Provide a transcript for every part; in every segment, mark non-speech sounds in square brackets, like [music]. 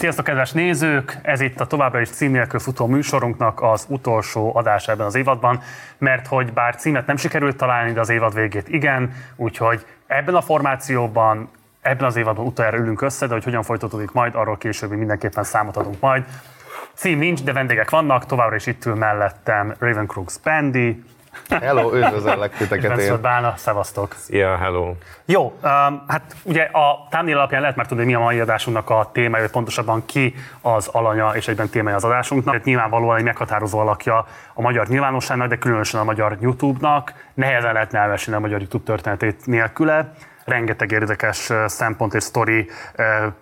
Sziasztok, kedves nézők! Ez itt a továbbra is cím nélkül futó műsorunknak az utolsó adás ebben az évadban, mert hogy bár címet nem sikerült találni, de az évad végét igen, úgyhogy ebben a formációban ebben az évadban utoljára ülünk össze, de hogy hogyan folytatódik majd, arról később mindenképpen számot adunk majd. Cím nincs, de vendégek vannak, továbbra is itt ül mellettem Raven Crooks Bandy. Hello, üdvözöllek titeket én. Bálna, szevasztok. Szia, hello. Jó, um, hát ugye a thumbnail alapján lehet már tudni, hogy mi a mai adásunknak a témája, hogy pontosabban ki az alanya és egyben témája az adásunknak. Hát nyilvánvalóan egy meghatározó alakja a magyar nyilvánosságnak, de különösen a magyar YouTube-nak. Nehezen lehetne elmesélni a magyar YouTube történetét nélküle rengeteg érdekes szempont és sztori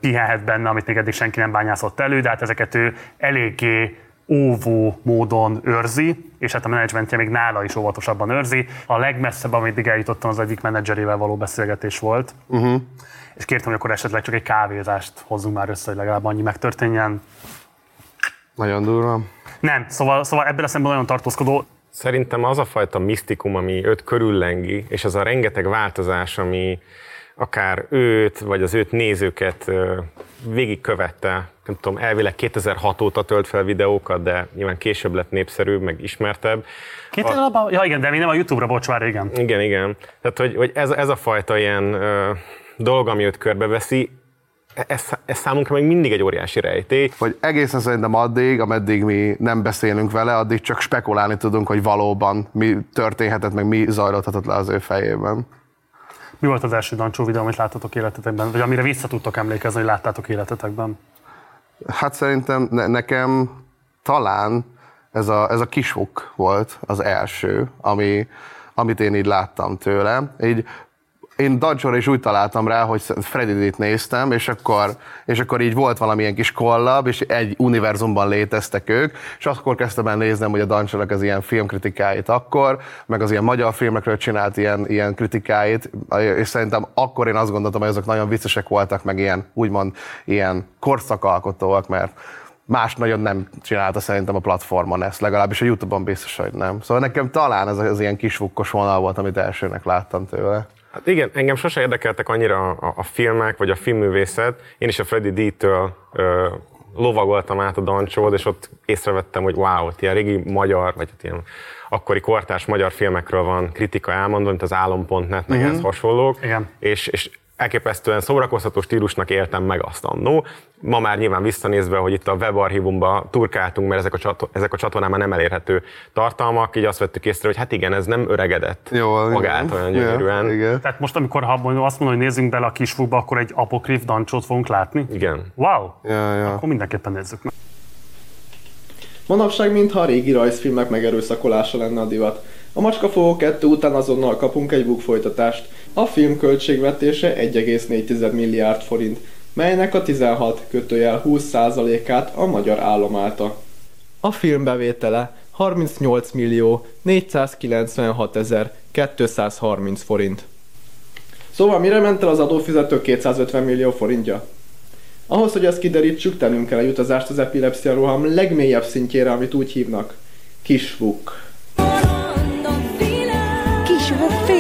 pihenhet benne, amit még eddig senki nem bányászott elő, de hát ezeket ő eléggé óvó módon őrzi, és hát a menedzsmentje még nála is óvatosabban őrzi. A legmesszebb, amit eljutottam, az egyik menedzserével való beszélgetés volt. Uh-huh. És kértem, hogy akkor esetleg csak egy kávézást hozzunk már össze, hogy legalább annyi megtörténjen. Nagyon durva. Nem, szóval, szóval ebből a szemben nagyon tartózkodó. Szerintem az a fajta misztikum, ami őt körüllengi, és az a rengeteg változás, ami akár őt, vagy az őt nézőket végigkövette, nem tudom, elvileg 2006 óta tölt fel videókat, de nyilván később lett népszerűbb, meg ismertebb. 2006 a... Ja igen, de mi nem a Youtube-ra, bocs, már igen. Igen, igen. Tehát, hogy, hogy ez, ez a fajta ilyen ö, dolog, ami őt körbeveszi, ez, ez számunkra még mindig egy óriási rejtély. Hogy egészen szerintem addig, ameddig mi nem beszélünk vele, addig csak spekulálni tudunk, hogy valóban mi történhetett, meg mi zajlódhatott le az ő fejében. Mi volt az első Dancsó videó, amit láttatok életetekben? Vagy amire vissza tudtok emlékezni, hogy láttátok életetekben? Hát szerintem ne, nekem talán ez a, ez a kisuk volt az első, ami, amit én így láttam tőle. Így én dodge is úgy találtam rá, hogy freddy néztem, és akkor, és akkor így volt valamilyen kis kollab, és egy univerzumban léteztek ők, és akkor kezdtem el néznem, hogy a dodge az ilyen filmkritikáit akkor, meg az ilyen magyar filmekről csinált ilyen, ilyen kritikáit, és szerintem akkor én azt gondoltam, hogy azok nagyon viccesek voltak, meg ilyen, úgymond ilyen korszakalkotóak, mert más nagyon nem csinálta szerintem a platformon ezt, legalábbis a Youtube-on biztos, hogy nem. Szóval nekem talán ez az ilyen kisvukkos vonal volt, amit elsőnek láttam tőle. Hát igen, engem sose érdekeltek annyira a, a filmek, vagy a filmművészet. Én is a Freddy D-től ö, lovagoltam át a Dancsód, és ott észrevettem, hogy wow, ilyen régi magyar, vagy ott ilyen akkori kortárs magyar filmekről van kritika elmondva, mint az álom.net, meg uh-huh. hasonlók. Igen. És, és elképesztően szórakoztató stílusnak éltem meg azt annó. Ma már nyilván visszanézve, hogy itt a webarchívumba turkáltunk, mert ezek a, csator- ezek a csatornán már nem elérhető tartalmak, így azt vettük észre, hogy hát igen, ez nem öregedett Jó, magát igen. olyan gyönyörűen. Ja, igen. Tehát most, amikor ha azt mondom, hogy nézzünk bele a kisfúba, akkor egy apokrif dancsot fogunk látni? Igen. Wow! Ja, ja. Akkor mindenképpen nézzük meg. Manapság mintha a régi rajzfilmek megerőszakolása lenne a divat. A Macskafogó 2 után azonnal kapunk egy book folytatást. A film költségvetése 1,4 milliárd forint, melynek a 16 kötőjel 20%-át a magyar állam állta. A film bevétele 38 millió 496 ezer 230 forint. Szóval mire ment el az adófizető 250 millió forintja? Ahhoz, hogy ezt kiderítsük, tennünk kell egy utazást az epilepszia roham legmélyebb szintjére, amit úgy hívnak. Kisvuk.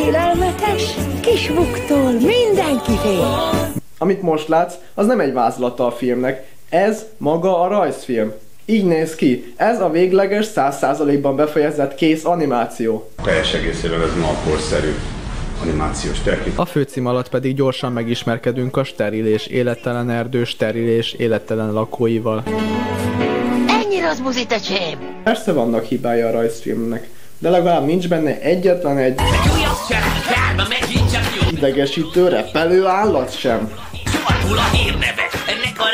Félelmetes, kisvuktól mindenki fél. Amit most látsz, az nem egy vázlata a filmnek, ez maga a rajzfilm. Így néz ki. Ez a végleges, 100%-ban befejezett kész animáció. Teljes egészében ez ma korszerű animációs technika. A főcím alatt pedig gyorsan megismerkedünk a steril és élettelen erdő, steril és élettelen lakóival. Ennyire az muzitecém! Persze vannak hibája a rajzfilmnek, de legalább nincs benne egyetlen egy idegesítő, repelő állat sem. A hírneve, ennek a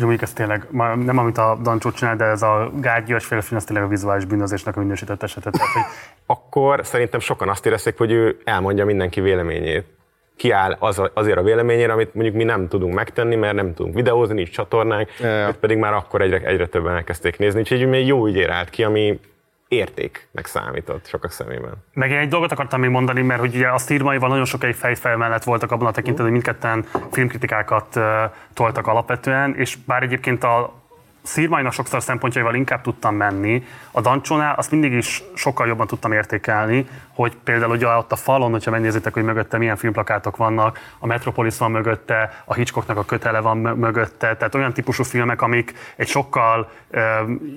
jó, mondjuk ez tényleg, nem amit a Dancsó csinál, de ez a gágyos film, ez tényleg a vizuális bűnözésnek a minősített esetet. Tehát, hogy... Akkor szerintem sokan azt érezték, hogy ő elmondja mindenki véleményét. Kiáll az, azért a véleményére, amit mondjuk mi nem tudunk megtenni, mert nem tudunk videózni, nincs csatornánk, ja. pedig már akkor egyre, egyre többen elkezdték nézni, úgyhogy még jó ügyére állt ki, ami értéknek számított sokak szemében. Meg én egy dolgot akartam még mondani, mert hogy ugye a szírmaival nagyon sokáig fejfel mellett voltak abban a tekintetben, hogy mindketten filmkritikákat uh, toltak alapvetően, és bár egyébként a szírmainak sokszor szempontjaival inkább tudtam menni, a Dancsónál azt mindig is sokkal jobban tudtam értékelni, hogy például ugye ott a falon, hogyha megnézitek, hogy mögötte milyen filmplakátok vannak, a Metropolis van mögötte, a Hitchcocknak a kötele van mö- mögötte, tehát olyan típusú filmek, amik egy sokkal uh,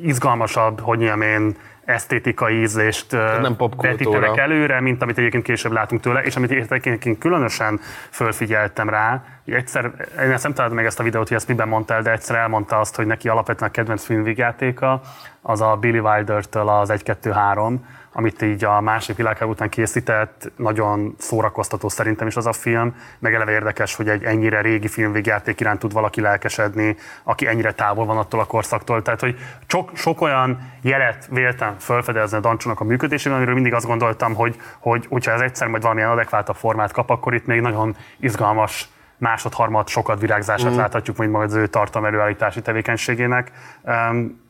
izgalmasabb, hogy mondjam én, esztétikai ízlést nem popkultúra. vetítenek előre, mint amit egyébként később látunk tőle, és amit egyébként különösen fölfigyeltem rá, hogy egyszer, én ezt nem találtam meg ezt a videót, hogy ezt miben mondta el, de egyszer elmondta azt, hogy neki alapvetően a kedvenc filmvigyátéka az a Billy Wilder-től az 1-2-3, amit így a második világháború után készített, nagyon szórakoztató szerintem is az a film, meg eleve érdekes, hogy egy ennyire régi filmvégjáték iránt tud valaki lelkesedni, aki ennyire távol van attól a korszaktól. Tehát, hogy sok, sok olyan jelet véltem felfedezni a Dancsónak a működésében, amiről mindig azt gondoltam, hogy, hogy hogyha ez egyszer majd valamilyen adekvátabb formát kap, akkor itt még nagyon izgalmas másod-harmad sokat virágzását mm. láthatjuk, mint majd az ő tartalom előállítási tevékenységének. Um,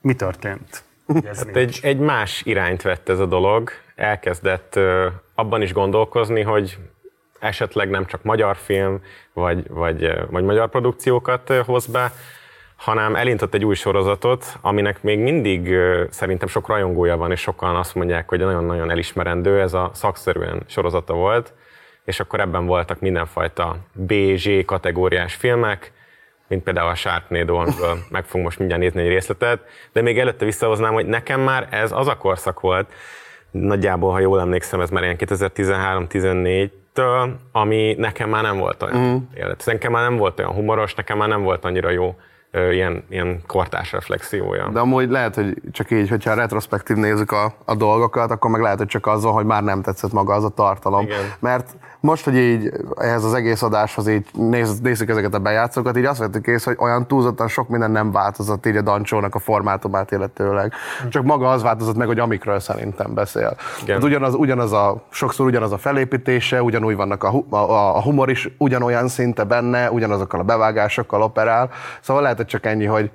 mi történt? Ez Hát egy, egy más irányt vett ez a dolog. Elkezdett abban is gondolkozni, hogy esetleg nem csak magyar film, vagy, vagy, vagy magyar produkciókat hoz be, hanem elindított egy új sorozatot, aminek még mindig szerintem sok rajongója van, és sokan azt mondják, hogy nagyon-nagyon elismerendő, ez a szakszerűen sorozata volt, és akkor ebben voltak mindenfajta B-Z kategóriás filmek, mint például a Sharknado, amiből [laughs] meg fogunk most mindjárt nézni egy részletet, de még előtte visszahoznám, hogy nekem már ez az a korszak volt, nagyjából, ha jól emlékszem, ez már ilyen 2013-14-től, ami nekem már nem volt olyan mm. élet. Nekem már nem volt olyan humoros, nekem már nem volt annyira jó ö, ilyen, ilyen kortárs reflexiója. De amúgy lehet, hogy csak így, hogyha retrospektív nézzük a, a dolgokat, akkor meg lehet, hogy csak azzal, hogy már nem tetszett maga az a tartalom. Igen. Mert most, hogy így ehhez az egész adáshoz így néz, nézzük ezeket a bejátszókat, így azt vettük észre, hogy olyan túlzottan sok minden nem változott így a Dancsónak a formátumát illetőleg. Csak maga az változott meg, hogy amikről szerintem beszél. Tehát ugyanaz, ugyanaz a, sokszor ugyanaz a felépítése, ugyanúgy vannak a, a, a humor is ugyanolyan szinte benne, ugyanazokkal a bevágásokkal operál. Szóval lehet, hogy csak ennyi, hogy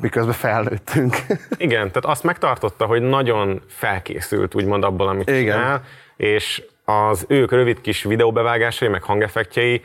miközben felnőttünk. [laughs] Igen, tehát azt megtartotta, hogy nagyon felkészült úgymond abból, amit Igen. csinál, és az ők rövid kis videóbevágásai, meg hangeffektjei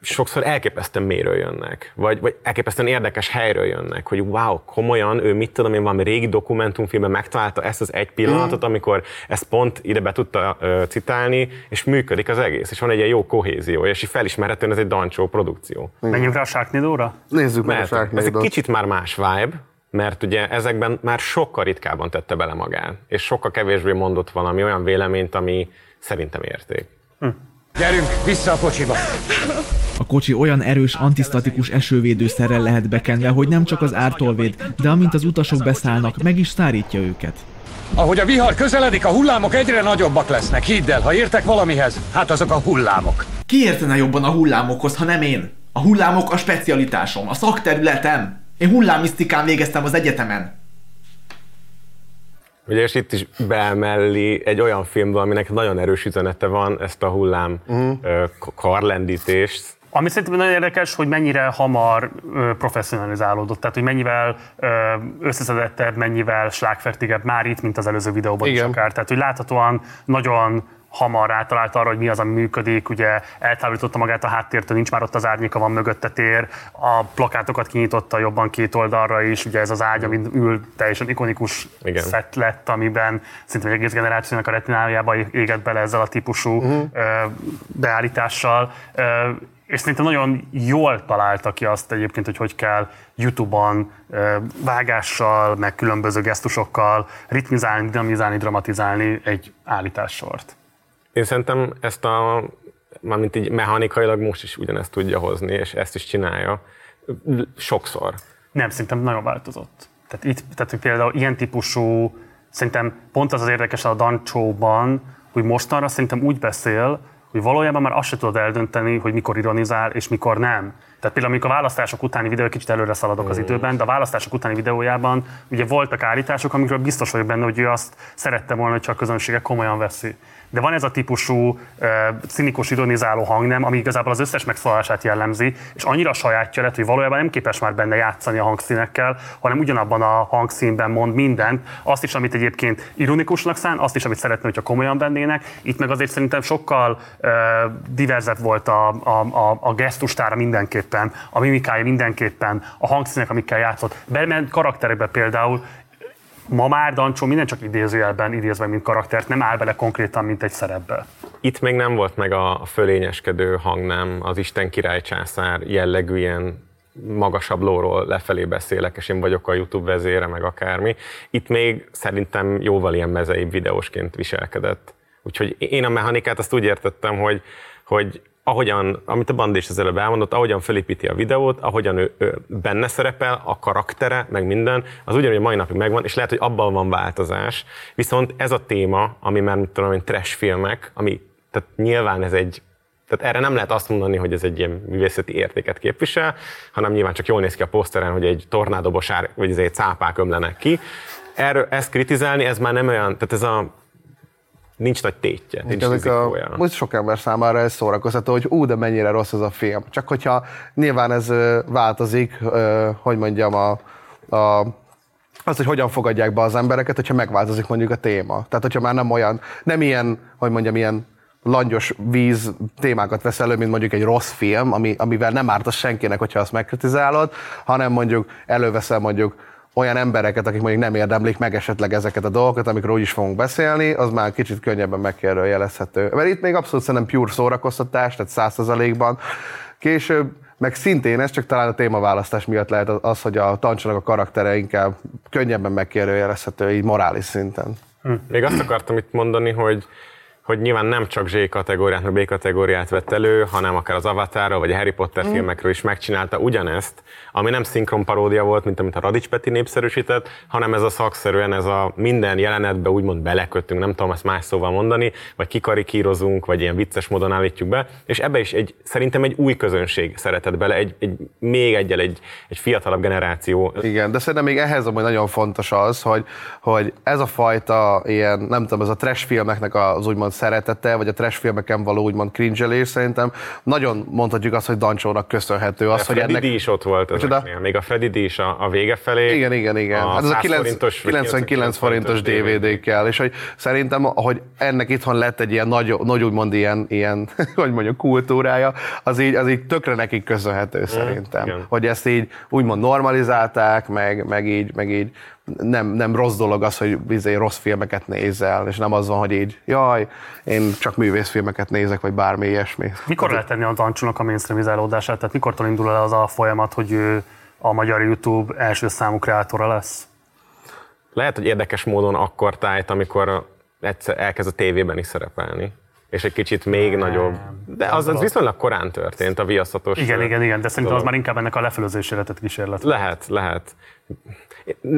sokszor elképesztően mélyről jönnek, vagy, vagy elképesztően érdekes helyről jönnek, hogy wow, komolyan ő mit tudom én, valami régi dokumentumfilmben megtalálta ezt az egy pillanatot, amikor ezt pont ide be tudta ö, citálni, és működik az egész, és van egy ilyen jó kohézió, és így felismerhetően ez egy Dancsó produkció. Menjünk rá a Sharknado-ra? Nézzük meg a Mert ez egy kicsit már más vibe, mert ugye ezekben már sokkal ritkábban tette bele magát, és sokkal kevésbé mondott valami olyan véleményt, ami szerintem érték. Gyerünk, vissza a kocsiba! A kocsi olyan erős antisztatikus esővédőszerrel lehet bekenve, hogy nem csak az ártól véd, de amint az utasok beszállnak, meg is szárítja őket. Ahogy a vihar közeledik, a hullámok egyre nagyobbak lesznek. Hidd el, ha értek valamihez, hát azok a hullámok. Ki értene jobban a hullámokhoz, ha nem én? A hullámok a specialitásom, a szakterületem. Én hullámisztikán végeztem az egyetemen. Ugye, és itt is beemelli egy olyan filmből, aminek nagyon erős üzenete van, ezt a hullám uh-huh. karlendítést. Ami szerintem nagyon érdekes, hogy mennyire hamar ö, professzionalizálódott, tehát hogy mennyivel ö, összeszedettebb, mennyivel slágfertigebb már itt, mint az előző videóban is Igen. akár. Tehát, hogy láthatóan nagyon hamar rátalált arra, hogy mi az, ami működik, ugye eltávolította magát a háttértől, nincs már ott az árnyéka, van mögötte tér, a plakátokat kinyitotta jobban két oldalra is, ugye ez az ágy, amin ül, teljesen ikonikus Igen. szett lett, amiben szinte egy egész generációnak a retinájába égett bele ezzel a típusú uh-huh. beállítással. És szerintem nagyon jól találta ki azt egyébként, hogy hogy kell YouTube-on vágással, meg különböző gesztusokkal ritmizálni, dinamizálni, dramatizálni egy állítássort. Én szerintem ezt a, mármint így mechanikailag most is ugyanezt tudja hozni, és ezt is csinálja. Sokszor. Nem, szerintem nagyon változott. Tehát itt, tehát hogy például ilyen típusú, szerintem pont az az érdekes a Dancsóban, hogy mostanra szerintem úgy beszél, hogy valójában már azt se tudod eldönteni, hogy mikor ironizál és mikor nem. Tehát például amikor a választások utáni videó, kicsit előre szaladok az időben, de a választások utáni videójában ugye voltak állítások, amikről biztos vagyok benne, hogy ő azt szerette volna, hogy csak a közönsége komolyan veszi. De van ez a típusú uh, cinikus, ironizáló hangnem, ami igazából az összes megszólalását jellemzi, és annyira sajátja lett, hogy valójában nem képes már benne játszani a hangszínekkel, hanem ugyanabban a hangszínben mond mindent, azt is, amit egyébként ironikusnak szán, azt is, amit szeretne, hogyha komolyan vennének. Itt meg azért szerintem sokkal uh, diverzebb volt a, a, a, a gesztustára mindenképpen, a mimikája mindenképpen, a hangszínek, amikkel játszott. Bement karakterekbe például, ma már Dancsó minden csak idézőjelben idézve, mint karaktert, nem áll bele konkrétan, mint egy szerepbe. Itt még nem volt meg a fölényeskedő hang, nem az Isten király császár jellegű ilyen magasabb lóról lefelé beszélek, és én vagyok a YouTube vezére, meg akármi. Itt még szerintem jóval ilyen mezeibb videósként viselkedett. Úgyhogy én a mechanikát azt úgy értettem, hogy, hogy ahogyan, amit a Bandi is az előbb elmondott, ahogyan felépíti a videót, ahogyan ő, ő benne szerepel, a karaktere, meg minden, az ugyanúgy mai napig megvan, és lehet, hogy abban van változás. Viszont ez a téma, ami már, mit tudom, én, trash filmek, ami, tehát nyilván ez egy tehát erre nem lehet azt mondani, hogy ez egy ilyen művészeti értéket képvisel, hanem nyilván csak jól néz ki a poszteren, hogy egy tornádobosár, vagy ez egy cápák ömlenek ki. Erről ezt kritizálni, ez már nem olyan, tehát ez a nincs nagy tétje, nincs Ezek a, most sok ember számára ez szórakoztató, hogy ú, de mennyire rossz ez a film. Csak hogyha nyilván ez változik, hogy mondjam, a, a az, hogy hogyan fogadják be az embereket, hogyha megváltozik mondjuk a téma. Tehát, hogyha már nem olyan, nem ilyen, hogy mondjam, ilyen langyos víz témákat vesz elő, mint mondjuk egy rossz film, ami, amivel nem ártasz senkinek, hogyha azt megkritizálod, hanem mondjuk előveszel mondjuk olyan embereket, akik mondjuk nem érdemlik meg esetleg ezeket a dolgokat, amikről úgy is fogunk beszélni, az már kicsit könnyebben megkérdőjelezhető. Mert itt még abszolút szerintem pure szórakoztatás, tehát százszerzalékban. Később meg szintén ez csak talán a témaválasztás miatt lehet az, hogy a tancsanak a karaktere inkább könnyebben megkérdőjelezhető, így morális szinten. Még azt akartam itt mondani, hogy hogy nyilván nem csak Z kategóriát, meg B kategóriát vett elő, hanem akár az Avatarról, vagy a Harry Potter mm. filmekről is megcsinálta ugyanezt, ami nem szinkron paródia volt, mint amit a Radics Peti népszerűsített, hanem ez a szakszerűen, ez a minden jelenetbe úgymond belekötünk, nem tudom ezt más szóval mondani, vagy kikarikírozunk, vagy ilyen vicces módon állítjuk be, és ebbe is egy, szerintem egy új közönség szeretett bele, egy, egy még egyel egy, egy fiatalabb generáció. Igen, de szerintem még ehhez amúgy nagyon fontos az, hogy, hogy ez a fajta ilyen, nem tudom, ez a trash filmeknek az úgymond szeretete, vagy a trash filmeken való úgymond cringelés szerintem nagyon mondhatjuk azt, hogy Dancsónak köszönhető az, a hogy Freddy ennek... D is ott volt ezeknél. Még a Freddy D is a, a vége felé. Igen, igen, igen. A Hát ez a 100 9, forintos, vagy 99 forintos DVD-kkel, és hogy szerintem, hogy ennek itthon lett egy ilyen nagy, nagy úgymond ilyen, ilyen [laughs] hogy mondjuk kultúrája, az így, az így tökre nekik köszönhető szerintem. igen. Hogy ezt így úgymond normalizálták, meg, meg így, meg így nem, nem rossz dolog az, hogy bizony rossz filmeket nézel, és nem az van, hogy így, jaj, én csak művészfilmeket nézek, vagy bármi ilyesmi. Mikor lehet tenni a Dancsónak a mainstreamizálódását? Tehát mikor indul el az a folyamat, hogy ő a magyar YouTube első számú kreátora lesz? Lehet, hogy érdekes módon akkor tájt, amikor egyszer elkezd a tévében is szerepelni. És egy kicsit még nem, nagyobb. De az, az viszonylag korán történt, a viaszatos. Igen, igen, igen, de szerintem az dolog. már inkább ennek a lefelőzésére tett kísérlet. Lehet, lehet.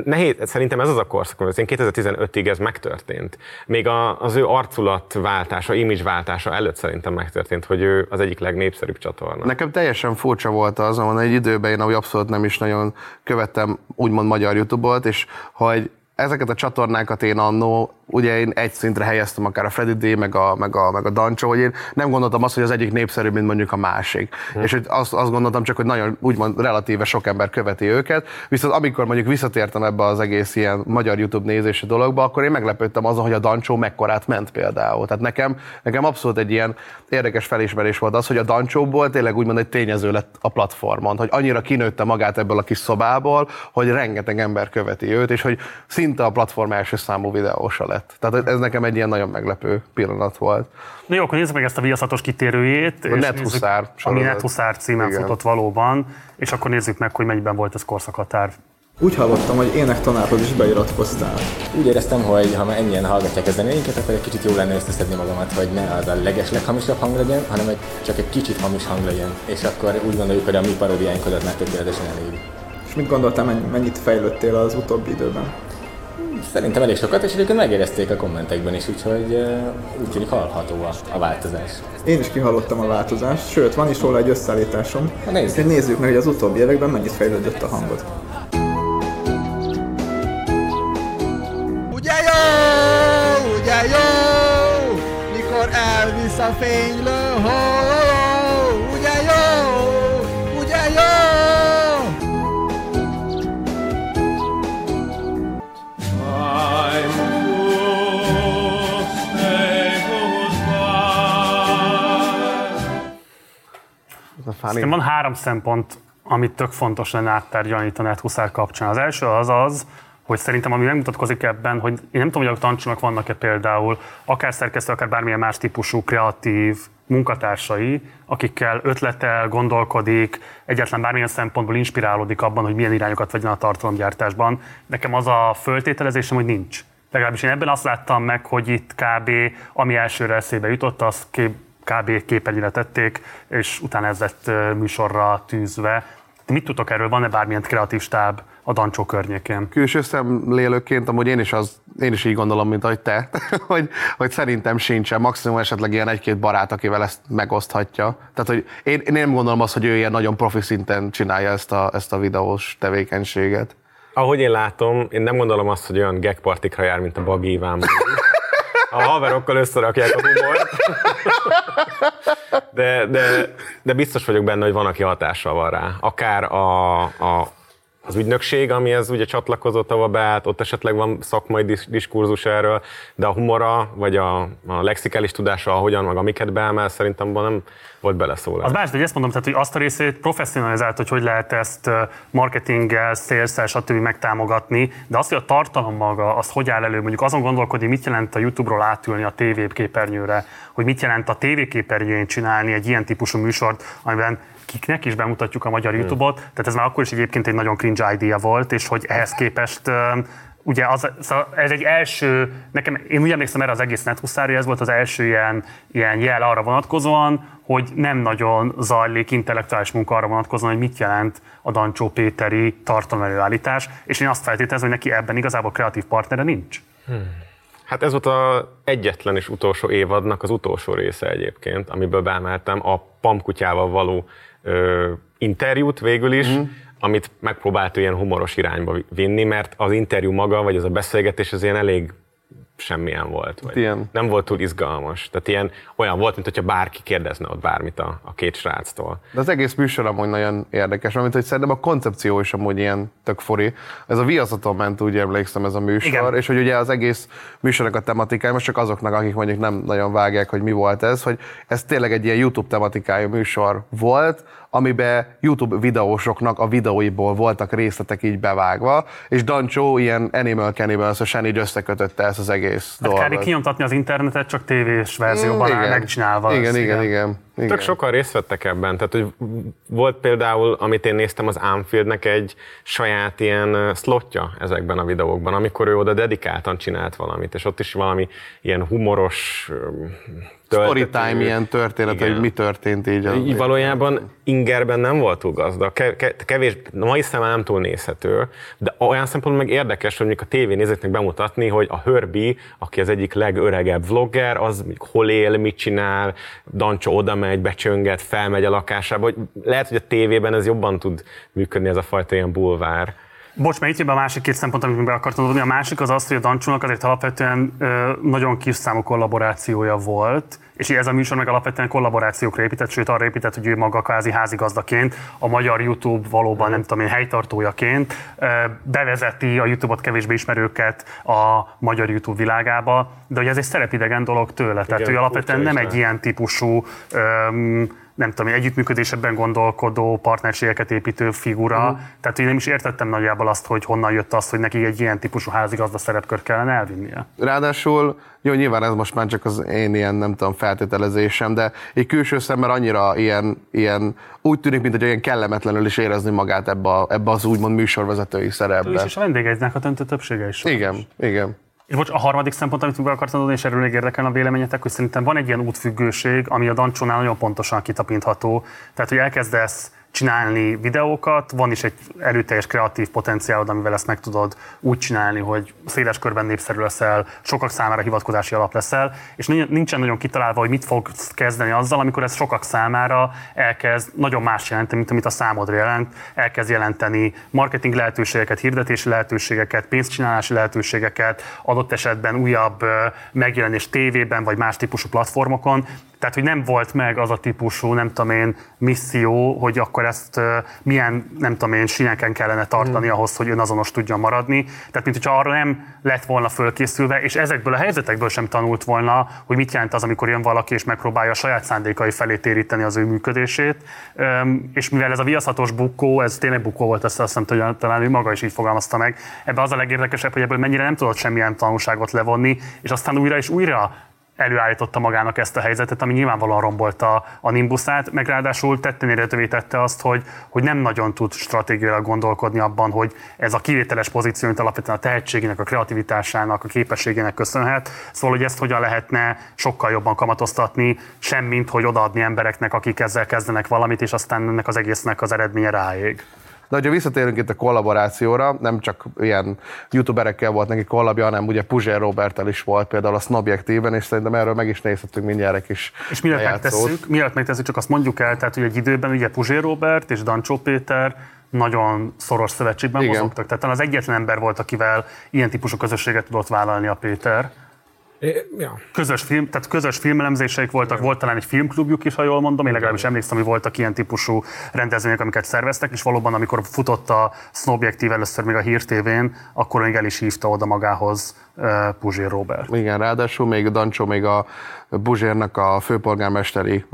Nehéz, szerintem ez az a korszak, én 2015-ig ez megtörtént. Még a, az ő arculatváltása, image-váltása előtt szerintem megtörtént, hogy ő az egyik legnépszerűbb csatorna. Nekem teljesen furcsa volt az, ahol egy időben én ahogy abszolút nem is nagyon követtem úgymond magyar YouTube-ot, és hogy ezeket a csatornákat én annó, ugye én egy szintre helyeztem akár a Freddy D, meg a, meg a, meg a Dancsó, hogy én nem gondoltam azt, hogy az egyik népszerűbb, mint mondjuk a másik. Hm. És hogy azt, azt gondoltam csak, hogy nagyon úgymond relatíve sok ember követi őket, viszont amikor mondjuk visszatértem ebbe az egész ilyen magyar YouTube nézési dologba, akkor én meglepődtem azon, hogy a Dancsó mekkorát ment például. Tehát nekem, nekem abszolút egy ilyen érdekes felismerés volt az, hogy a Dancsóból tényleg úgymond egy tényező lett a platformon, hogy annyira kinőtte magát ebből a kis szobából, hogy rengeteg ember követi őt, és hogy szinte a platform első számú videósa lett. Tehát ez nekem egy ilyen nagyon meglepő pillanat volt. Na jó, akkor nézzük meg ezt a viaszatos kitérőjét. és Net nézzük, Huszár Ami. Net Huszár címen Igen. futott valóban, és akkor nézzük meg, hogy mennyiben volt ez korszakhatár. Úgy hallottam, hogy énektanárhoz is beiratkoztál. Úgy éreztem, hogy ha már ennyien hallgatják a zenéinket, akkor egy kicsit jó lenne összeszedni magamat, hogy ne az a leges leghamisabb hang legyen, hanem egy, csak egy kicsit hamis hang legyen. És akkor úgy gondoljuk, hogy a mi paródiáink oda már tökéletesen elég. És mit gondoltál, menny- mennyit fejlődtél az utóbbi időben? Szerintem elég sokat, és egyébként megérezték a kommentekben is, úgyhogy úgy tűnik hallható a, a változás. Én is kihallottam a változást, sőt, van is róla egy összeállításom. Na, nézzük. Úgyhogy nézzük meg, hogy az utóbbi években mennyit fejlődött a hangod. Ugye jó, ugye jó, mikor elvisz a fénylő hó, Szerintem van három szempont, amit tök fontos lenne áttárgyalni itt a Net Huszár kapcsán. Az első az az, hogy szerintem ami megmutatkozik ebben, hogy én nem tudom, hogy a tancsónak vannak-e például akár szerkesztő, akár bármilyen más típusú kreatív munkatársai, akikkel ötletel, gondolkodik, egyetlen bármilyen szempontból inspirálódik abban, hogy milyen irányokat vegyen a tartalomgyártásban. Nekem az a föltételezésem, hogy nincs. Legalábbis én ebben azt láttam meg, hogy itt kb. ami elsőre eszébe jutott, az kb. Kb. képernyőre tették, és utána ez lett műsorra tűzve. Ti mit tudtok erről? Van-e bármilyen kreatív stáb a Dancsó környékén? Külső szemlélőként amúgy én is, az, én is így gondolom, mint ahogy te, [laughs] hogy, hogy szerintem sincsen, maximum esetleg ilyen egy-két barát, akivel ezt megoszthatja. Tehát, hogy én, én nem gondolom azt, hogy ő ilyen nagyon profi szinten csinálja ezt a, ezt a videós tevékenységet. Ahogy én látom, én nem gondolom azt, hogy olyan gagpartikra jár, mint a Bagi Iván. [laughs] A haverokkal összerakják a humort. [laughs] De, de, de biztos vagyok benne, hogy van, aki hatással van rá. Akár a, a, az ügynökség, amihez ugye csatlakozott, ahol beállt, ott esetleg van szakmai dis- diskurzus erről, de a humora, vagy a, a lexikális tudása, ahogyan, meg amiket beemel, szerintem abban nem volt beleszólás. Az más, hogy ezt mondom, tehát, hogy azt a részét professzionalizált, hogy hogy lehet ezt marketinggel, szélszel, stb. megtámogatni, de azt, hogy a tartalom maga, az hogy áll elő, mondjuk azon gondolkodni, mit jelent a YouTube-ról átülni a TV képernyőre, hogy mit jelent a TV képernyőjén csinálni egy ilyen típusú műsort, amiben kiknek is bemutatjuk a magyar YouTube-ot, tehát ez már akkor is egyébként egy nagyon cringe idea volt, és hogy ehhez képest ugye az, szóval ez egy első, nekem, én úgy emlékszem erre az egész nethuszári, ez volt az első ilyen, ilyen jel arra vonatkozóan, hogy nem nagyon zajlik intellektuális munka arra vonatkozóan, hogy mit jelent a Dancsó Péteri tartalomelőállítás, és én azt feltételezem, hogy neki ebben igazából kreatív partnere nincs. Hát ez volt az egyetlen és utolsó évadnak az utolsó része egyébként, amiből beemeltem a pamkutyával való ö, interjút végül is, mm. amit megpróbált ilyen humoros irányba vinni, mert az interjú maga, vagy az a beszélgetés az ilyen elég semmilyen volt. Vagy Ilyen. Nem volt túl izgalmas. Tehát ilyen olyan volt, mint hogyha bárki kérdezne ott bármit a, a két sráctól. De az egész műsor amúgy nagyon érdekes, amit hogy szerintem a koncepció is amúgy ilyen tök fori. Ez a viaszaton ment, úgy emlékszem ez a műsor, Igen. és hogy ugye az egész műsornak a tematikája, most csak azoknak, akik mondjuk nem nagyon vágják, hogy mi volt ez, hogy ez tényleg egy ilyen YouTube tematikájú műsor volt, amiben YouTube videósoknak a videóiból voltak részletek így bevágva, és Dancsó ilyen Animal Cannibals-osan így összekötötte ezt az egész Hát dolgot. kb. kinyomtatni az internetet, csak tévés verzióban Mm, igen. megcsinálva. Igen, ezt, igen, igen. igen. Tök sokan részt vettek ebben. Tehát, hogy volt például, amit én néztem, az Anfieldnek egy saját ilyen slotja ezekben a videókban, amikor ő oda dedikáltan csinált valamit, és ott is valami ilyen humoros Storytime ilyen történet, Igen. hogy mi történt így. a- így valójában ingerben nem volt túl gazdag, ke- ke- kevés, mai szemmel nem túl nézhető, de olyan szempontból meg érdekes, hogy mondjuk a tévénézőknek bemutatni, hogy a Herbie, aki az egyik legöregebb vlogger, az hol él, mit csinál, Dancsó oda megy, becsönget, felmegy a lakásába, hogy lehet, hogy a tévében ez jobban tud működni, ez a fajta ilyen bulvár. Bocs, mert itt a másik két szempont, amit be akartam dobni. A másik az az, hogy a Dancsónak azért alapvetően ö, nagyon kis számú kollaborációja volt, és ez a műsor meg alapvetően kollaborációkra épített, sőt arra épített, hogy ő maga kvázi házigazdaként, a magyar YouTube valóban nem tudom én helytartójaként ö, bevezeti a YouTube-ot kevésbé ismerőket a magyar YouTube világába, de hogy ez egy szerepidegen dolog tőle. Tehát ő alapvetően nem egy ilyen típusú öm, nem tudom, együttműködésebben gondolkodó, partnerségeket építő figura. Uh-huh. Tehát én nem is értettem nagyjából azt, hogy honnan jött az, hogy neki egy ilyen típusú házigazda szerepkör kellene elvinnie. Ráadásul, jó, nyilván ez most már csak az én ilyen, nem tudom, feltételezésem, de egy külső szemmel annyira ilyen, ilyen úgy tűnik, mint hogy olyan kellemetlenül is érezni magát ebbe, a, ebbe az úgymond műsorvezetői is, szerepbe. és a vendégeidnek a döntő többsége is. Igen, igen. És bocs, a harmadik szempont, amit be akartam adni, és erről még érdekelne a véleményetek, hogy szerintem van egy ilyen útfüggőség, ami a Dancsónál nagyon pontosan kitapintható. Tehát, hogy elkezdesz csinálni videókat, van is egy erőteljes kreatív potenciálod, amivel ezt meg tudod úgy csinálni, hogy széles körben népszerű leszel, sokak számára hivatkozási alap leszel, és nincsen nagyon kitalálva, hogy mit fogsz kezdeni azzal, amikor ez sokak számára elkezd nagyon más jelenteni, mint amit a számodra jelent, elkezd jelenteni marketing lehetőségeket, hirdetési lehetőségeket, pénzcsinálási lehetőségeket, adott esetben újabb megjelenés tévében vagy más típusú platformokon, Tehát, hogy nem volt meg az a típusú, nem tudom én, misszió, hogy akkor ezt milyen, nem tudom én, síneken kellene tartani Mm. ahhoz, hogy önazonos tudjon maradni. Tehát, mint hogyha arra nem lett volna fölkészülve, és ezekből a helyzetekből sem tanult volna, hogy mit jelent az, amikor jön valaki és megpróbálja a saját szándékai felé téríteni az ő működését. És mivel ez a viaszatos bukkó, ez tényleg bukkó volt, ezt azt hiszem, hogy talán ő maga is így fogalmazta meg, ebben az a legérdekesebb, hogy ebből mennyire nem tudott semmilyen tanulságot levonni, és aztán újra és újra előállította magának ezt a helyzetet, ami nyilvánvalóan rombolta a Nimbusát, meg ráadásul tetten érhetővé tette azt, hogy, hogy nem nagyon tud stratégiailag gondolkodni abban, hogy ez a kivételes pozíció, mint alapvetően a tehetségének, a kreativitásának, a képességének köszönhet. Szóval, hogy ezt hogyan lehetne sokkal jobban kamatoztatni, semmint, hogy odaadni embereknek, akik ezzel kezdenek valamit, és aztán ennek az egésznek az eredménye ráég. De hogyha visszatérünk itt a kollaborációra, nem csak ilyen youtuberekkel volt neki kollabja, hanem ugye Puzsér Robertel is volt például a Snobjektíven, és szerintem erről meg is nézhetünk mindjárt egy kis És mielőtt lejátszót. megtesszük, mielőtt megtesszük, csak azt mondjuk el, tehát hogy egy időben ugye Puzsér Robert és Dancsó Péter nagyon szoros szövetségben Igen. mozogtak. Tehát az egyetlen ember volt, akivel ilyen típusú közösséget tudott vállalni a Péter. Ja. Közös, film, tehát közös filmelemzéseik voltak, volt talán egy filmklubjuk is, ha jól mondom, én legalábbis emlékszem, hogy voltak ilyen típusú rendezvények, amiket szerveztek, és valóban, amikor futott a Snobjektív először még a Hír TV-n, akkor még el is hívta oda magához Puzsér Robert. Igen, ráadásul még Dancsó még a Buzsérnak a főpolgármesteri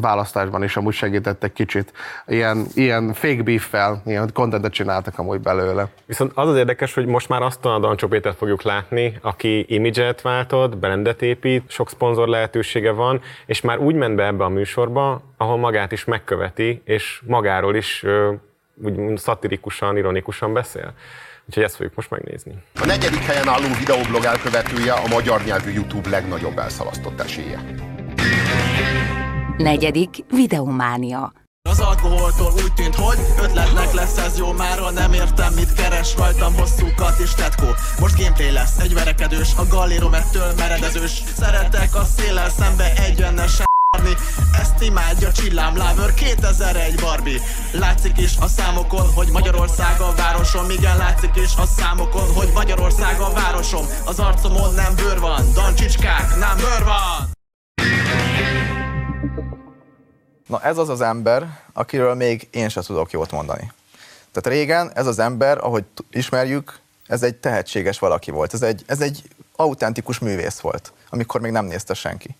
választásban is amúgy segített egy kicsit. Ilyen, ilyen fake beef-fel, ilyen contentet csináltak amúgy belőle. Viszont az az érdekes, hogy most már azt a Dancsó Pétert fogjuk látni, aki imidzset váltott, brandet épít, sok szponzor lehetősége van, és már úgy ment be ebbe a műsorba, ahol magát is megköveti, és magáról is úgy szatirikusan, ironikusan beszél. Úgyhogy ezt fogjuk most megnézni. A negyedik helyen álló videoblog elkövetője a magyar nyelvű YouTube legnagyobb elszalasztott esélye. Negyedik Videománia. Az alkoholtól úgy tűnt, hogy ötletnek lesz ez jó mára Nem értem, mit keres rajtam hosszúkat és tetkó Most gameplay lesz, egy verekedős, a gallérom ettől meredezős Szeretek a széllel szembe egyenesen járni. ezt imádja Csillám Láver 2001 Barbie Látszik is a számokon, hogy Magyarország a városom Igen, látszik is a számokon, hogy Magyarország a városom Az arcomon nem bőr van, dancsicskák, nem bőr van Na ez az az ember, akiről még én sem tudok jót mondani. Tehát régen ez az ember, ahogy ismerjük, ez egy tehetséges valaki volt. Ez egy, ez egy autentikus művész volt, amikor még nem nézte senki.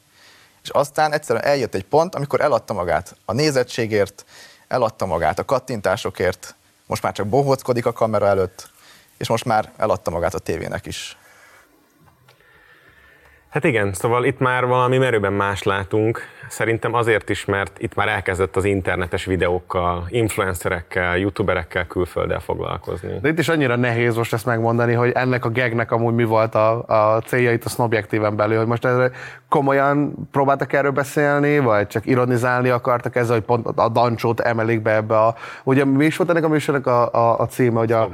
És aztán egyszerűen eljött egy pont, amikor eladta magát a nézettségért, eladta magát a kattintásokért, most már csak bohóckodik a kamera előtt, és most már eladta magát a tévének is. Hát igen, szóval itt már valami merőben más látunk. Szerintem azért is, mert itt már elkezdett az internetes videókkal, influencerekkel, youtuberekkel külfölddel foglalkozni. De itt is annyira nehéz most ezt megmondani, hogy ennek a gagnek amúgy mi volt a, a célja itt a Snobjektíven belül, hogy most erre komolyan próbáltak erről beszélni, vagy csak ironizálni akartak ezzel, hogy pont a dancsót emelik be ebbe a... Ugye mi is volt ennek a műsornak a, a, a címe, hogy a...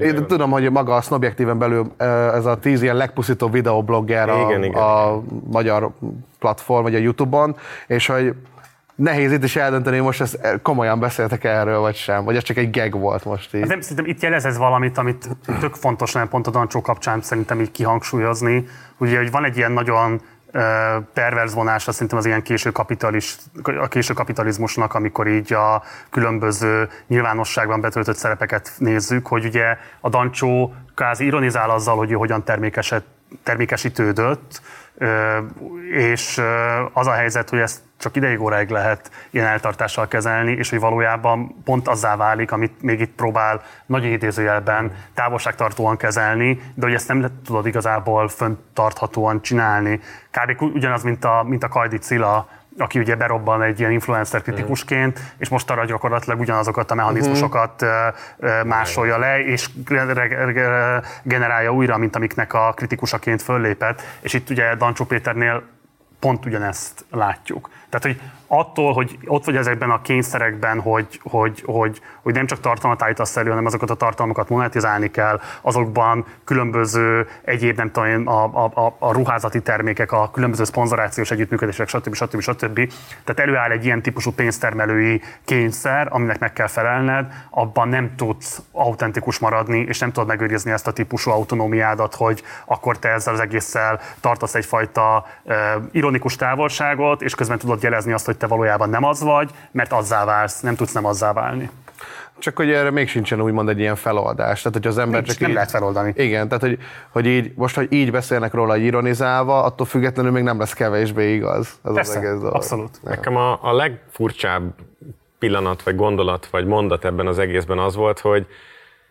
Én tudom, hogy maga a Snobjektíven belül ez a tíz ilyen legpusztítóbb videoblogger a, Igen, igen, a magyar platform, vagy a Youtube-on, és hogy nehéz itt is eldönteni, hogy most ezt komolyan beszéltek erről, vagy sem, vagy ez csak egy gag volt most így. Hát nem, szerintem itt jelez ez valamit, amit tök fontos lenne pont a Dancsó kapcsán szerintem így kihangsúlyozni. Ugye, hogy van egy ilyen nagyon perverz vonása szerintem az ilyen késő, kapitalis, a késő kapitalizmusnak, amikor így a különböző nyilvánosságban betöltött szerepeket nézzük, hogy ugye a Dancsó kázi ironizál azzal, hogy ő hogyan termékesítődött, és az a helyzet, hogy ezt csak ideig óráig lehet ilyen eltartással kezelni, és hogy valójában pont azzá válik, amit még itt próbál nagy idézőjelben távolságtartóan kezelni, de hogy ezt nem tudod igazából fönntarthatóan csinálni. Kb. ugyanaz, mint a, mint a Kajdi Cilla, aki ugye berobban egy ilyen influencer kritikusként, és most arra gyakorlatilag ugyanazokat a mechanizmusokat ö, másolja le, és generálja újra, mint amiknek a kritikusaként föllépett. És itt ugye Dancsó Péternél pont ugyanezt látjuk. Tehát, hogy attól, hogy ott vagy ezekben a kényszerekben, hogy, hogy, hogy, hogy nem csak tartalmat állítasz elő, hanem azokat a tartalmakat monetizálni kell, azokban különböző egyéb, nem tudom én, a, a, a, a ruházati termékek, a különböző szponzorációs együttműködések, stb. stb. stb. Tehát előáll egy ilyen típusú pénztermelői kényszer, aminek meg kell felelned, abban nem tudsz autentikus maradni, és nem tudod megőrizni ezt a típusú autonómiádat, hogy akkor te ezzel az egésszel tartasz egyfajta uh, ironikus távolságot, és közben tudod jelezni azt, hogy te valójában nem az vagy, mert azzá válsz, nem tudsz nem azzá válni. Csak hogy erre még sincsen úgymond egy ilyen feloldás. Tehát, hogy az ember Nincs, csak nem így, lehet feloldani. Igen, tehát, hogy, hogy így, most, hogy így beszélnek róla, így ironizálva, attól függetlenül még nem lesz kevésbé igaz. Ez az Persze, egész dolog. abszolút. Nekem a, a legfurcsább pillanat, vagy gondolat, vagy mondat ebben az egészben az volt, hogy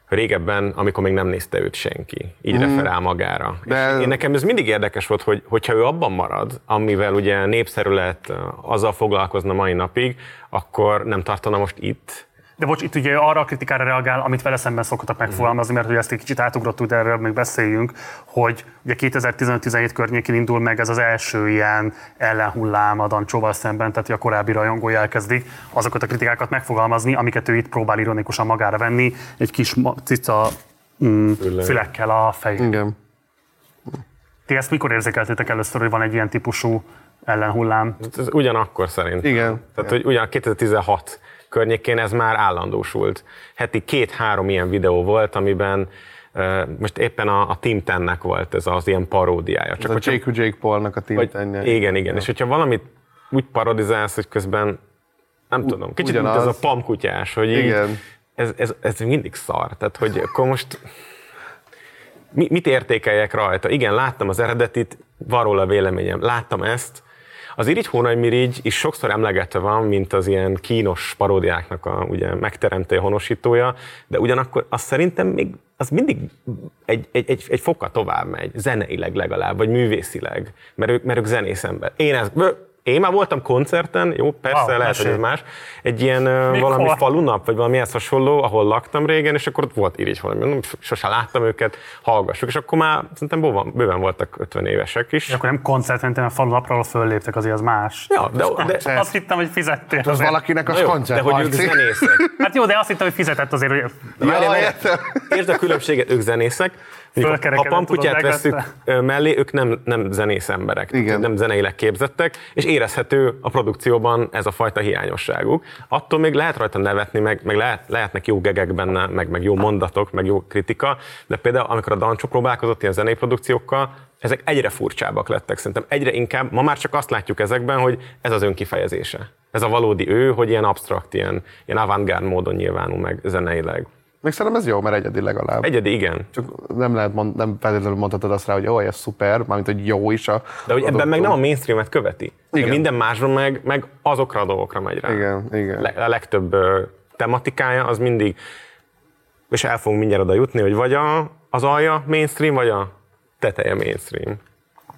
régebben, amikor még nem nézte őt senki, így mm. referál magára. De- És én nekem ez mindig érdekes volt, hogy hogyha ő abban marad, amivel ugye népszerű lett, azzal foglalkozna mai napig, akkor nem tartana most itt, De bocs, itt ugye arra a kritikára reagál, amit vele szemben szoktak megfogalmazni, mert hogy ezt egy kicsit átugrottuk, de erről még beszéljünk, hogy ugye 2015-17 környékén indul meg ez az első ilyen ellenhullám a Dancsóval szemben, tehát a korábbi rajongói elkezdik azokat a kritikákat megfogalmazni, amiket ő itt próbál ironikusan magára venni, egy kis cica mm, fülekkel a fején. Igen. Ti ezt mikor érzékeltétek először, hogy van egy ilyen típusú ellenhullám? Ez ugyanakkor szerintem. Igen. Tehát, hogy ugyan 2016 környékén ez már állandósult. Heti két-három ilyen videó volt, amiben most éppen a, a Team Tennek volt ez az ilyen paródiája. Csak a hogyha- Jake, Jake Paulnak a vagy, tintenje. igen, igen. És hogyha valamit úgy parodizálsz, hogy közben nem tudom, kicsit mint ugyanaz. ez a pamkutyás, hogy így, Igen. ez, ez, ez mindig szar. Tehát, hogy akkor most mi, mit értékeljek rajta? Igen, láttam az eredetit, van róla véleményem. Láttam ezt. Az Irigy Hónagymirigy is sokszor emlegetve van, mint az ilyen kínos paródiáknak a ugye, megteremtő honosítója, de ugyanakkor azt szerintem még az mindig egy, egy, egy, egy fokkal tovább megy, zeneileg legalább, vagy művészileg, mert ők, mert ők zenész ember. Én ezt, én már voltam koncerten, jó, persze, Ah, lehet, hogy ez mesélj. más. Egy ilyen Mikor? valami falunap, vagy valami ehhez hasonló, ahol laktam régen, és akkor ott volt irigy valami. Nem, Sose láttam őket, hallgassuk, és akkor már szerintem bőven, bőven voltak 50 évesek is. És akkor nem koncertmentem a falunapra, ahol fölléptek, azért az más. Ja, de, de, azt hittem, hogy fizettél. Az azért. valakinek az jó, koncert. de hogy ők zenészek. Hát jó, de azt hittem, hogy fizetett azért, hogy De értem. Értsd a különbséget, ők zenészek. Ha tudod, veszük mellé, ők nem, nem zenész emberek, Igen. nem zeneileg képzettek, és érezhető a produkcióban ez a fajta hiányosságuk. Attól még lehet rajta nevetni, meg, meg lehet, lehetnek jó gegek benne, meg, meg jó mondatok, meg jó kritika, de például amikor a Dancsó próbálkozott ilyen zenei produkciókkal, ezek egyre furcsábbak lettek szerintem. Egyre inkább, ma már csak azt látjuk ezekben, hogy ez az önkifejezése. Ez a valódi ő, hogy ilyen abstrakt, ilyen, ilyen avantgárd módon nyilvánul meg zeneileg. Még szerintem ez jó, mert egyedi legalább. Egyedi, igen. Csak nem lehet mond, nem feltétlenül mondhatod azt rá, hogy ó, ez szuper, mármint, hogy jó is a De hogy ebben meg nem a mainstreamet követi. De Igen. minden másban meg, meg azokra a dolgokra megy rá. Igen, igen. Le, a legtöbb ö, tematikája az mindig, és el fogunk mindjárt oda jutni, hogy vagy a, az alja mainstream, vagy a teteje mainstream.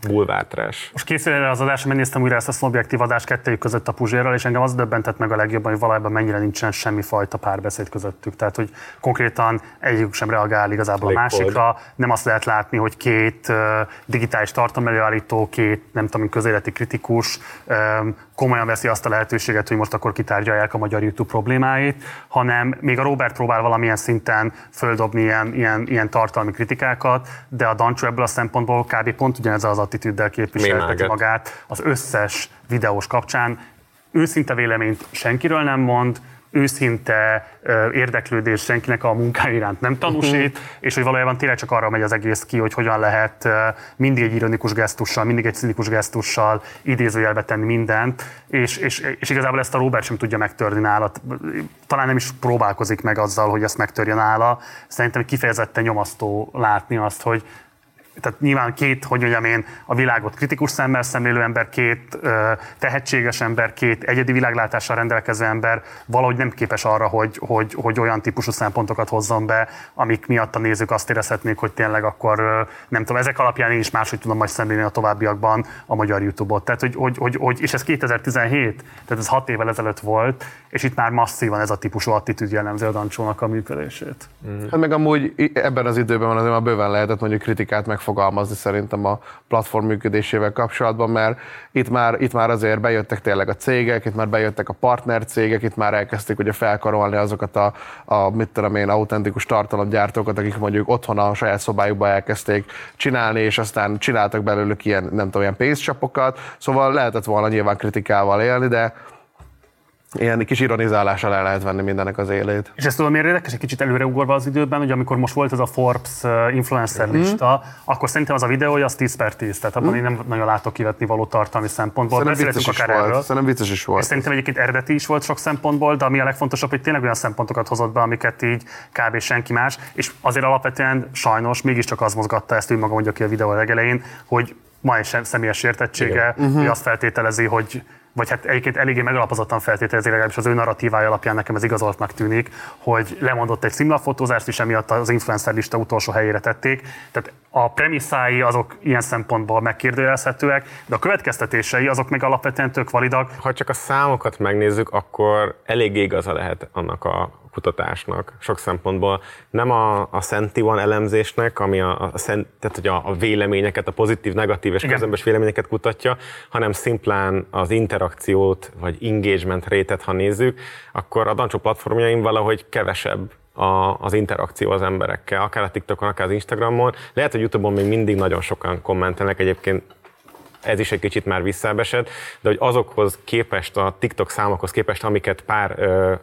Bulvártrás. Most készül erre az adásra, megnéztem újra ezt a szubjektív adást kettőjük között a Puzsérral, és engem az döbbentett meg a legjobban, hogy valójában mennyire nincsen semmi fajta párbeszéd közöttük. Tehát, hogy konkrétan egyikük sem reagál igazából a Elég másikra. Nem azt lehet látni, hogy két ö, digitális tartalmelőállító, két nem tudom, közéleti kritikus komolyan veszi azt a lehetőséget, hogy most akkor kitárgyalják a magyar YouTube problémáit, hanem még a Robert próbál valamilyen szinten földobni ilyen, ilyen, ilyen tartalmi kritikákat, de a Dancsó ebből a szempontból kb. pont ugyanezzel az attitűddel képviselteti magát az összes videós kapcsán. Őszinte véleményt senkiről nem mond, őszinte érdeklődés senkinek a munkája iránt nem tanúsít, és hogy valójában tényleg csak arra megy az egész ki, hogy hogyan lehet mindig egy ironikus gesztussal, mindig egy színikus gesztussal idézőjelbe tenni mindent, és, és, és igazából ezt a Robert sem tudja megtörni nála. Talán nem is próbálkozik meg azzal, hogy ezt megtörje nála. Szerintem kifejezetten nyomasztó látni azt, hogy tehát nyilván két, hogy mondjam én, a világot kritikus szemmel szemlélő ember, két ö, tehetséges ember, két egyedi világlátással rendelkező ember valahogy nem képes arra, hogy, hogy, hogy olyan típusú szempontokat hozzon be, amik miatt a nézők azt érezhetnék, hogy tényleg akkor nem tudom, ezek alapján én is máshogy tudom majd szemlélni a továbbiakban a magyar YouTube-ot. Tehát, hogy, hogy, hogy, hogy, és ez 2017, tehát ez hat évvel ezelőtt volt, és itt már masszívan ez a típusú attitűd jellemzi a Dancsónak a működését. Hát meg amúgy ebben az időben van azért már bőven lehetett mondjuk kritikát megfogalmazni szerintem a platform működésével kapcsolatban, mert itt már, itt már azért bejöttek tényleg a cégek, itt már bejöttek a partner cégek, itt már elkezdték ugye felkarolni azokat a, a mit tudom én, autentikus tartalomgyártókat, akik mondjuk otthon a saját szobájukba elkezdték csinálni, és aztán csináltak belőlük ilyen, nem tudom, ilyen pénzcsapokat, szóval lehetett volna nyilván kritikával élni, de ilyen kis ironizálással el lehet venni mindennek az élét. És ezt tudom, miért érdekes, egy kicsit előreugorva az időben, hogy amikor most volt ez a Forbes influencer Mhm. lista, akkor szerintem az a videója az 10 per 10, tehát abban Mhm. én nem nagyon látok kivetni való tartalmi szempontból. Szerintem vicces is akár erről. volt. Szerintem vicces is volt. És szerintem egyébként eredeti is volt sok szempontból, de ami a legfontosabb, hogy tényleg olyan szempontokat hozott be, amiket így kb. senki más, és azért alapvetően sajnos mégiscsak az mozgatta ezt, ő maga mondja ki a videó legelején, hogy ma is személyes értettsége, Igen. ő Mhm. azt feltételezi, hogy vagy hát egyébként eléggé megalapozottan feltételezi, legalábbis az ő narratívája alapján nekem ez igazoltnak tűnik, hogy lemondott egy szimlafotózást, és emiatt az influencer lista utolsó helyére tették. Tehát a premisszái azok ilyen szempontból megkérdőjelezhetőek, de a következtetései azok meg alapvetően tök validak. Ha csak a számokat megnézzük, akkor elég igaza lehet annak a kutatásnak sok szempontból. Nem a, a Senti-van elemzésnek, ami a, a, szent, tehát, hogy a, a véleményeket, a pozitív, negatív és közömbös véleményeket kutatja, hanem szimplán az interakciót vagy engagement rétet, ha nézzük, akkor a Dancsó platformjaim valahogy kevesebb a, az interakció az emberekkel, akár a TikTokon, akár az Instagramon. Lehet, hogy YouTube-on még mindig nagyon sokan kommentelnek, egyébként ez is egy kicsit már visszaesett, de hogy azokhoz képest, a TikTok számokhoz képest, amiket pár ö,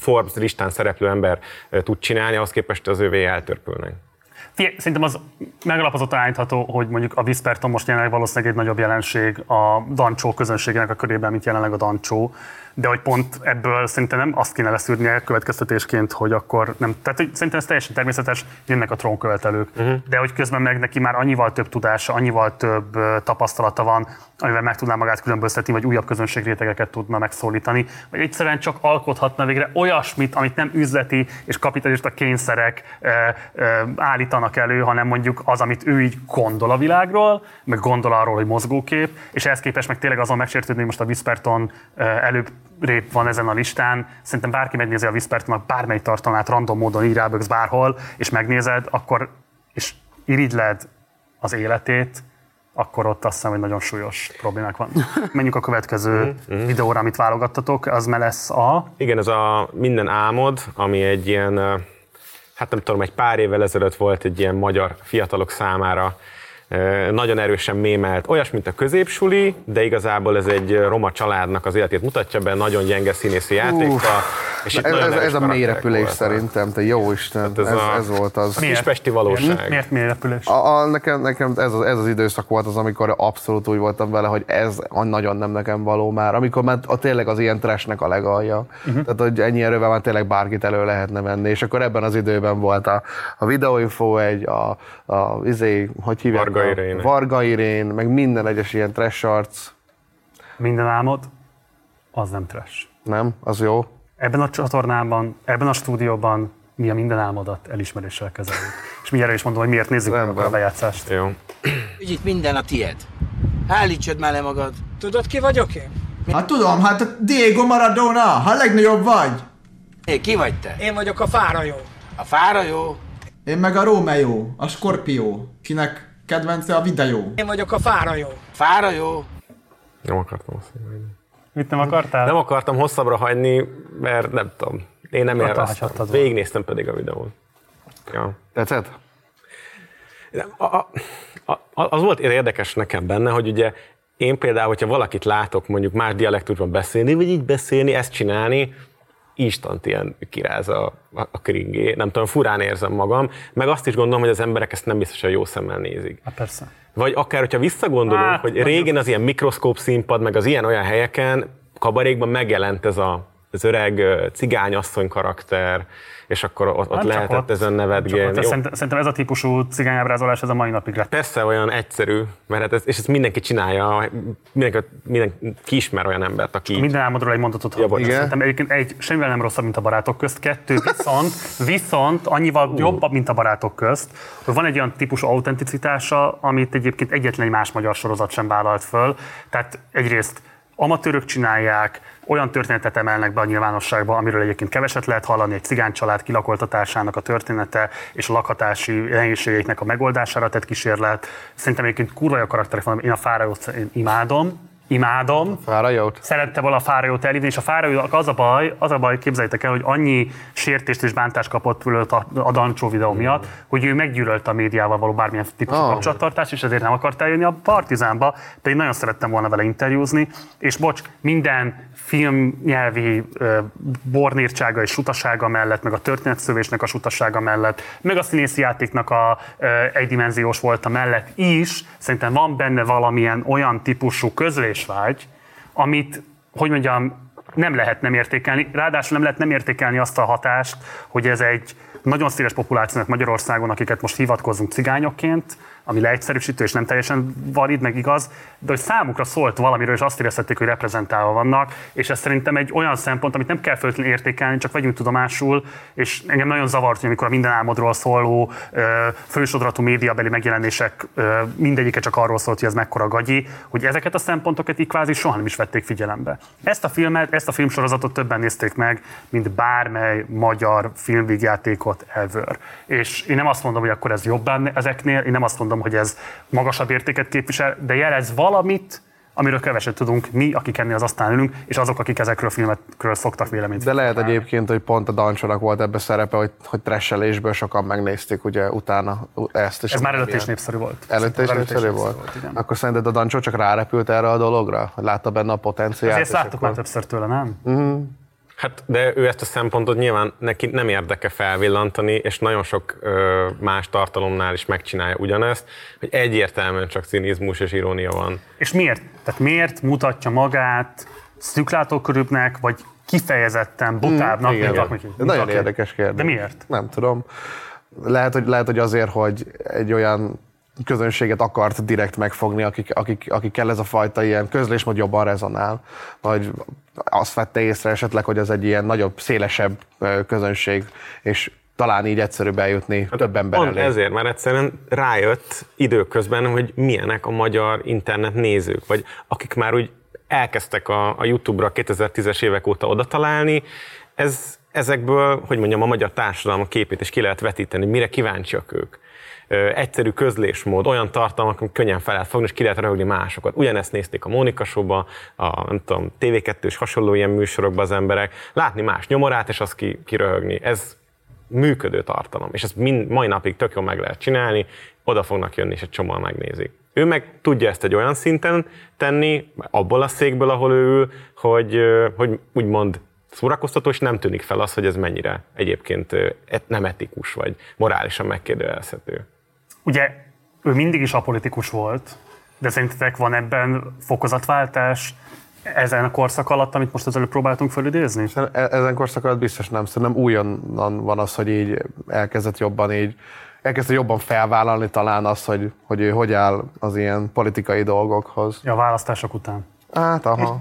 Forbes listán szereplő ember tud csinálni, ahhoz képest az övé eltörpülnek. Szerintem az megalapozottan állítható, hogy mondjuk a Whisperton most jelenleg valószínűleg egy nagyobb jelenség a Dancsó közönségének a körében, mint jelenleg a Dancsó, de hogy pont ebből szerintem nem azt kéne leszűrnie következtetésként, hogy akkor nem. Tehát hogy szerintem ez teljesen természetes, jönnek a trónkövetelők, uh-huh. de hogy közben meg neki már annyival több tudása, annyival több tapasztalata van, amivel meg tudná magát különböztetni, vagy újabb közönségrétegeket tudna megszólítani, vagy egyszerűen csak alkothatna végre olyasmit, amit nem üzleti és kapitalista kényszerek ö, ö, állítanak elő, hanem mondjuk az, amit ő így gondol a világról, meg gondol arról, hogy mozgókép, és ehhez képest meg tényleg azon megsértődni, hogy most a Whisperton ö, előbb rép van ezen a listán. Szerintem bárki megnézi a Whispertonnak bármely tartalmát random módon így rábögsz bárhol, és megnézed, akkor és irigyled az életét, akkor ott azt hiszem, hogy nagyon súlyos problémák van. [laughs] Menjünk a következő videóra, amit válogattatok, az me lesz a... Igen, ez a Minden álmod, ami egy ilyen, hát nem tudom, egy pár évvel ezelőtt volt egy ilyen magyar fiatalok számára nagyon erősen mémelt, olyas, mint a középsuli, de igazából ez egy roma családnak az életét mutatja be, nagyon gyenge színészi játékkal. És ez, ez, ez a mélyrepülés voltak. szerintem, te jó Isten, Hát ez ez, a- ez, volt az. a kispesti valóság. Miért mélyrepülés? A, a, nekem, nekem ez, az, ez az időszak volt az, amikor abszolút úgy voltam vele, hogy ez a nagyon nem nekem való már. Amikor már a, tényleg az ilyen trashnek a legalja. Uh-huh. Tehát, hogy ennyi erővel már tényleg bárkit elő lehetne venni. És akkor ebben az időben volt a, a videóinfo egy, a, a izé, hogy hívják? Varga a- Irén. Varga Irén, meg minden egyes ilyen trash arc. Minden álmod, az nem trash. Nem? Az jó? Ebben a csatornában, ebben a stúdióban mi a minden álmodat elismeréssel kezeljük. És mi erre is mondom, hogy miért nézzük meg a bejátszást. Jó. Úgy itt minden a tied. Állítsad már le magad. Tudod, ki vagyok én? Hát tudom, hát Diego Maradona, ha legnagyobb vagy. Hé, ki vagy te? Én vagyok a fárajó. A fára jó? Én meg a Romeo, a Scorpio, kinek kedvence a videó. Én vagyok a fárajó. Fára jó? Nem akartam azt mondani. Mit nem akartál? Nem akartam hosszabbra hagyni, mert nem tudom. Én nem élveztem. Végignéztem pedig a videót. Ja. Tetszett? A, a, a, az volt érdekes nekem benne, hogy ugye én például, hogyha valakit látok mondjuk más dialektusban beszélni, vagy így beszélni, ezt csinálni, instant ilyen kiráz a, a, kringé. Nem tudom, furán érzem magam, meg azt is gondolom, hogy az emberek ezt nem biztosan jó szemmel nézik. Hát persze. Vagy akár, hogyha visszagondolunk, Hát, hogy régen az ilyen mikroszkóp színpad, meg az ilyen-olyan helyeken, kabarékban megjelent ez a, az öreg cigányasszony karakter, és akkor ott, ott lehetett ott, ezen nevetgélni. ott. Szerintem, szerintem ez a típusú cigányábrázolás ez a mai napig lett. Persze olyan egyszerű, mert hát ez, és ezt mindenki csinálja, mindenki, mindenki ismer olyan embert, aki... Minden álmodról egy mondatot Ja, ja, bocs. Igen. Szerintem egyébként egy, semmivel nem rosszabb, mint a barátok közt. Kettő, viszont, viszont annyival jobb, mint a barátok közt, hogy van egy olyan típusú autenticitása, amit egyébként egyetlen egy más magyar sorozat sem vállalt föl. Tehát egyrészt amatőrök csinálják, olyan történetet emelnek be a nyilvánosságba, amiről egyébként keveset lehet hallani, egy cigáncsalád kilakoltatásának a története és a lakhatási nehézségeiknek a megoldására tett kísérlet. Szerintem egyébként kurva jó karakterek van, én a fáraót én imádom, imádom. Fárajót? Szerette volna a fárajót elívni, és a fárajónak az a baj, az a baj, képzeljétek el, hogy annyi sértést és bántást kapott fölött a, a Dancsó videó miatt, hogy ő meggyűlölte a médiával való bármilyen típusú Oh. kapcsolattartást, és ezért nem akart eljönni a Partizánba, pedig nagyon szerettem volna vele interjúzni, és bocs, minden filmnyelvi ö, bornírtsága és sutasága mellett, meg a történetszövésnek a sutasága mellett, meg a színészi játéknak a egydimenziós volt a mellett is, szerintem van benne valamilyen olyan típusú közlésvágy, amit, hogy mondjam, nem lehet nem értékelni. Ráadásul nem lehet nem értékelni azt a hatást, hogy ez egy nagyon széles populációnak Magyarországon, akiket most hivatkozunk cigányokként, ami leegyszerűsítő és nem teljesen valid, meg igaz, de hogy számukra szólt valamiről, és azt érezhették, hogy reprezentálva vannak, és ez szerintem egy olyan szempont, amit nem kell feltétlenül értékelni, csak vegyünk tudomásul, és engem nagyon zavart, hogy amikor a minden álmodról szóló fősodratú médiabeli megjelenések mindegyike csak arról szólt, hogy ez mekkora gagyi, hogy ezeket a szempontokat így kvázi soha nem is vették figyelembe. Ezt a filmet, ezt a filmsorozatot többen nézték meg, mint bármely magyar filmvígjátékot ever. És én nem azt mondom, hogy akkor ez jobb ezeknél, én nem azt mondom, hogy ez magasabb értéket képvisel, de jelez valamit, amiről keveset tudunk mi, akik ennél az asztalán ülünk, és azok, akik ezekről a filmekről szoktak véleményt De lehet egyébként, hogy pont a Dancsónak volt ebbe szerepe, hogy, hogy tresselésből sokan megnézték ugye utána ezt. És Ez már előtte is népszerű volt. Előtte is Ez népszerű volt? igen. Akkor szerinted a Dancsó csak rárepült erre a dologra? Látta benne a potenciált? Ezért láttuk akkor- már többször tőle, nem? Mhm. Hát, de ő ezt a szempontot nyilván neki nem érdeke felvillantani, és nagyon sok ö, más tartalomnál is megcsinálja ugyanezt, hogy egyértelműen csak cinizmus és irónia van. És miért? Tehát miért mutatja magát szűklátókörűbbnek, vagy kifejezetten butábbnak, Mm, igen. mint Nagyon érdekes kérdés. De miért? Nem tudom. Lehet, hogy, lehet, hogy azért, hogy egy olyan közönséget akart direkt megfogni, akik, akik, akikkel ez a fajta ilyen közlésmód jobban rezonál. Vagy azt vette észre esetleg, hogy ez egy ilyen nagyobb, szélesebb közönség, és talán így egyszerűbb eljutni több ember Hát elé. ezért, mert egyszerűen rájött időközben, hogy milyenek a magyar internet nézők, vagy akik már úgy elkezdtek a, a YouTube-ra 2010-es évek óta oda találni, ez, ezekből, hogy mondjam, a magyar társadalom képét is ki lehet vetíteni, mire kíváncsiak ők. Egyszerű közlésmód, olyan tartalmak, amik könnyen fel lehet fogni, és ki lehet röhögni másokat. Ugyanezt nézték a Mónika Show-ba, a nem tudom, TV2 és hasonló ilyen műsorokban az emberek, látni más nyomorát, és azt ki, kiröhögni. Ez működő tartalom, és ezt mind, mai napig tök jól meg lehet csinálni, oda fognak jönni, és egy csomóan megnézik. Ő meg tudja ezt egy olyan szinten tenni, abból a székből, ahol ő ül, hogy, hogy úgymond szórakoztató, és nem tűnik fel az, hogy ez mennyire egyébként nem etikus, vagy morálisan megkérdőjelezhető. Ugye ő mindig is apolitikus volt, de szerintetek van ebben fokozatváltás ezen a korszak alatt, amit most az előbb próbáltunk fölidézni? E- Ezen korszak alatt biztos nem. Szerintem újonnan van az, hogy így elkezdett jobban így elkezdte jobban felvállalni talán azt, hogy, hogy ő hogy áll az ilyen politikai dolgokhoz. Ja, a választások után. Hát, aha.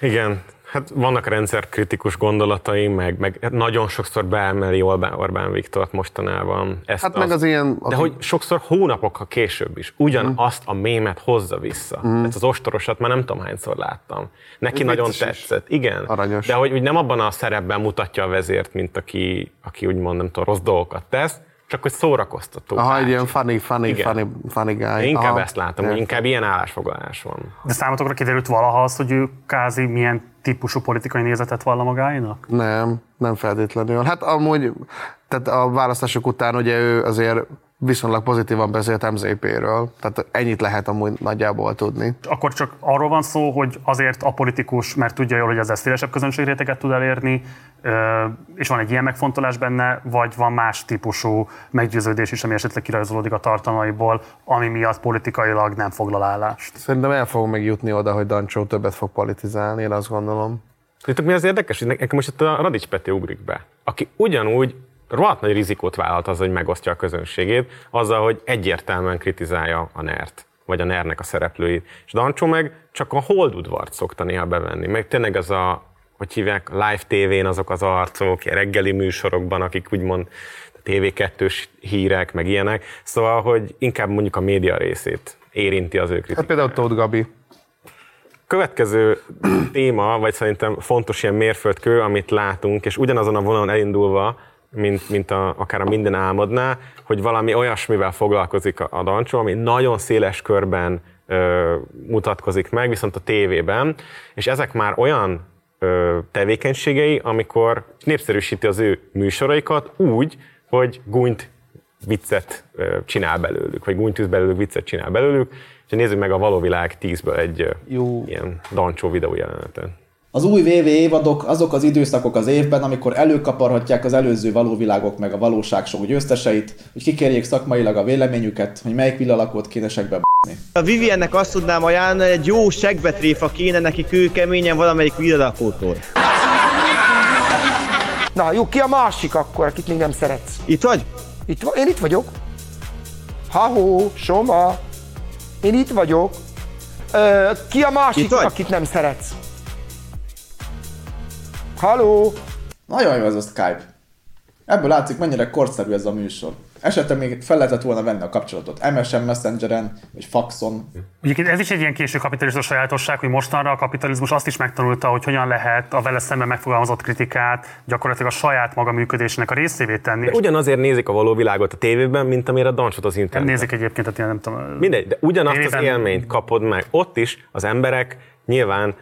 Igen, hát vannak rendszerkritikus gondolatai, meg, meg nagyon sokszor beemeli Orbán, Orbán Viktort mostanában. Ezt Hát meg az ilyen- De hogy sokszor hónapokkal később is ugyanazt a mémet hozza vissza. Mhm. Ez az ostorosat már nem tudom hányszor láttam. Neki Ez nagyon vicces is. tetszett. Igen. Aranyos. De hogy úgy nem abban a szerepben mutatja a vezért, mint aki, aki úgymond nem tudom, rossz dolgokat tesz, csak hogy szórakoztató. Aha, egy ilyen funny, funny, Igen. funny, funny guy. Én inkább Aha. ezt látom, hogy inkább ilyen állásfoglalás van. De számotokra kiderült valaha az, hogy ő kázi milyen típusú politikai nézetet vall a magáénak? Nem, nem feltétlenül. Hát amúgy, tehát a választások után ugye ő azért viszonylag pozitívan beszélt MZP-ről, tehát ennyit lehet amúgy nagyjából tudni. Akkor csak arról van szó, hogy azért a politikus, mert tudja jól, hogy ezzel szélesebb közönségréteget tud elérni, és van egy ilyen megfontolás benne, vagy van más típusú meggyőződés is, ami esetleg kirajzolódik a tartalmaiból, ami miatt politikailag nem foglal állást. Szerintem el fogunk még jutni oda, hogy Dancsó többet fog politizálni, én azt gondolom. Tudjátok, mi az érdekes? Hogy nekem most itt a Radics Peti ugrik be, aki ugyanúgy rohadt nagy rizikót vállalt az, hogy megosztja a közönségét, azzal, hogy egyértelműen kritizálja a NERT, vagy a NER-nek a szereplőit. És Dancsó meg csak a holdudvart szokta néha bevenni, meg tényleg az a, hogy hívják, live tévén azok az arcok, reggeli műsorokban, akik úgymond TV2-s hírek, meg ilyenek. Szóval, hogy inkább mondjuk a média részét érinti az ő kritikát. Hát például Tóth Gabi. Következő téma, vagy szerintem fontos ilyen mérföldkő, amit látunk, és ugyanazon a vonalon elindulva, mint, mint a, akár a minden álmodná, hogy valami olyasmivel foglalkozik a, a Dancsó, ami nagyon széles körben ö, mutatkozik meg, viszont a tévében, és ezek már olyan ö, tevékenységei, amikor népszerűsíti az ő műsoraikat úgy, hogy gúnyt viccet ö, csinál belőlük, vagy gúnytűz belőlük, viccet csinál belőlük, és nézzük meg a való világ 10-ből egy Jó. ilyen dancsó videó jelenetet. Az új VV évadok azok az időszakok az évben, amikor előkaparhatják az előző valóvilágok meg a valóságshow győzteseit, hogy kikérjék szakmailag a véleményüket, hogy melyik villalakót kéne segbe b***ni. A Viviennek azt tudnám ajánlani, egy jó segbetréfa kéne neki kőkeményen valamelyik villalakótól. Na jó, ki a másik akkor, akit még nem szeretsz? Itt vagy? Itt, va- én itt vagyok. Ha-hó, Soma. Én itt vagyok. Ö, ki a másik, Itt vagy? akit nem szeretsz? Haló? Nagyon jó ez a Skype. Ebből látszik, mennyire korszerű ez a műsor. Esetleg még fel lehetett volna venni a kapcsolatot MSN Messengeren, vagy faxon. Egyébként ez is egy ilyen késő kapitalizmus sajátosság, hogy mostanra a kapitalizmus azt is megtanulta, hogy hogyan lehet a vele szemben megfogalmazott kritikát gyakorlatilag a saját maga működésének a részévé tenni. De ugyanazért nézik a való világot a tévében, mint amire a dancsot az Nem interneten. nézik egyébként, tehát ilyen nem tudom. Mindegy, de ugyanazt az tévében- élményt kapod meg. Ott is az emberek nyilván,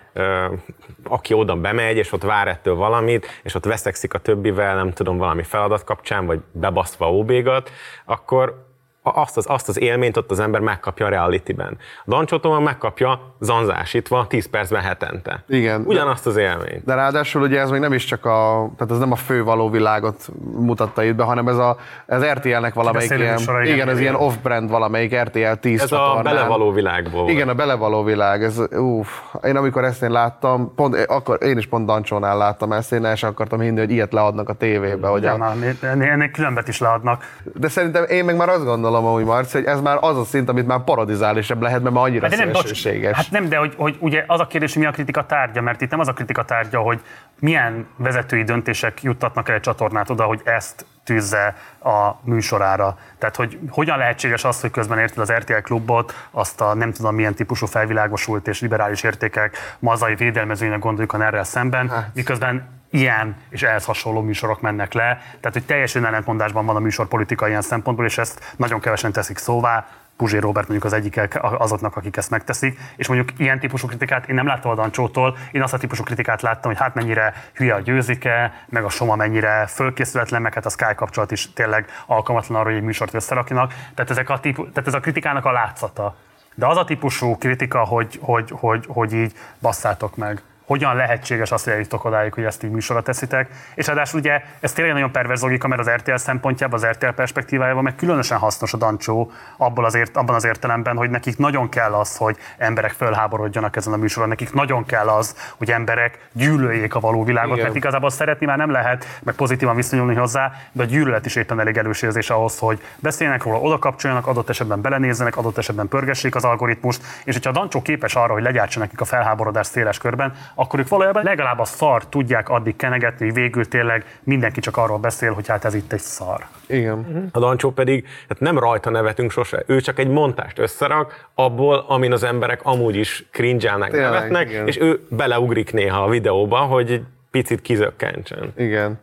aki oda bemegy, és ott vár ettől valamit, és ott veszekszik a többivel, nem tudom, valami feladat kapcsán, vagy bebasztva óbégat, akkor azt az, azt az élményt ott az ember megkapja a realityben. A Dancsóton megkapja zanzásítva 10 percben hetente. Igen. Ugyanazt az élményt. De ráadásul ugye ez még nem is csak a, tehát ez nem a fő való világot mutatta itt be, hanem ez a, ez RTL-nek valamelyik ilyen, műsora, igen. igen, ez ilyen off-brand valamelyik RTL 10 Ez a csatornán. belevaló világból. Igen, a belevaló világ. Ez, uff, én amikor ezt én láttam, pont, akkor én is pont Dancsónál láttam ezt, én el sem akartam hinni, hogy ilyet leadnak a tévébe. Hogy Ja, a, na, ennél, ennél különbet is leadnak. de szerintem én meg már azt gondolom, hogy Marci, hogy ez már az a szint, amit már paradizálisabb lehet, mert már annyira Hát de nem, szélsőséges. hát nem, de hogy, hogy ugye az a kérdés, hogy mi a kritika tárgya, mert itt nem az a kritika tárgya, hogy milyen vezetői döntések juttatnak el egy csatornát oda, hogy ezt tűzze a műsorára. Tehát, hogy hogyan lehetséges az, hogy közben érted az RTL klubot, azt a nem tudom milyen típusú felvilágosult és liberális értékek mazai védelmezőinek gondoljuk a erre szemben, hát. miközben ilyen és ehhez hasonló műsorok mennek le. Tehát, hogy teljesen ellentmondásban van a műsor politika ilyen szempontból, és ezt nagyon kevesen teszik szóvá. Puzsé Robert mondjuk az egyik azoknak, akik ezt megteszik, és mondjuk ilyen típusú kritikát én nem láttam a Dancsótól, én azt a típusú kritikát láttam, hogy hát mennyire hülye a győzike, meg a Soma mennyire fölkészületlen, meg hát a Sky kapcsolat is tényleg alkalmatlan arra, hogy egy műsort összerakjanak. Tehát, ezek a típu, tehát ez a kritikának a látszata. De az a típusú kritika, hogy, hogy, hogy, hogy így basszátok meg, hogyan lehetséges azt, hogy eljutok odáig, hogy ezt így műsorra teszitek. És ráadásul ugye ez tényleg nagyon perverz logika, mert az RTL szempontjában, az RTL perspektívájában meg különösen hasznos a Dancsó abban az, ért, abban az értelemben, hogy nekik nagyon kell az, hogy emberek fölháborodjanak ezen a műsoron, nekik nagyon kell az, hogy emberek gyűlöljék a való világot, Igen. mert igazából szeretni már nem lehet, meg pozitívan viszonyulni hozzá, de a gyűlölet is éppen elég erős érzés ahhoz, hogy beszéljenek róla, oda kapcsoljanak, adott esetben belenézzenek, adott esetben pörgessék az algoritmust, és hogyha a Dancsó képes arra, hogy legyártsa nekik a felháborodást széles körben, akkor ők valójában legalább a szar tudják addig kenegetni, hogy végül tényleg mindenki csak arról beszél, hogy hát ez itt egy szar. Igen. A Dancsó pedig hát nem rajta nevetünk sose, ő csak egy montást összerak abból, amin az emberek amúgy is cringe-elnek, nevetnek, igen. és ő beleugrik néha a videóba, hogy egy picit kizökkentsen. Igen.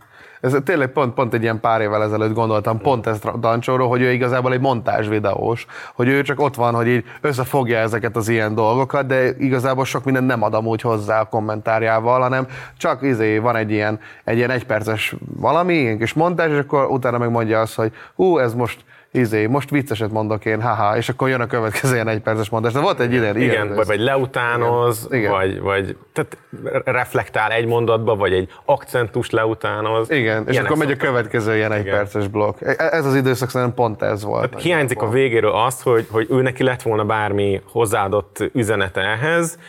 Ez tényleg pont, pont egy ilyen pár évvel ezelőtt gondoltam pont ezt Dancsóról, hogy ő igazából egy montázs videós, hogy ő csak ott van, hogy így összefogja ezeket az ilyen dolgokat, de igazából sok minden nem ad amúgy hozzá a kommentárjával, hanem csak izé van egy ilyen, egy ilyen egyperces valami, kis montázs, és akkor utána meg mondja azt, hogy hú, ez most izé, most vicceset mondok én, haha, és akkor jön a következő ilyen egyperces montás. De volt egy ilyen, ilyen Igen, vagy, vagy leutánoz, Igen. Vagy, vagy tehát reflektál egy mondatba, vagy egy akcentus leutánoz. Igen, és akkor megy a következő ilyen egyperces blokk. E- Ez az időszak szerintem pont ez volt. Tehát hiányzik a végéről az, hogy, hogy ő neki lett volna bármi hozzáadott üzenete ehhez,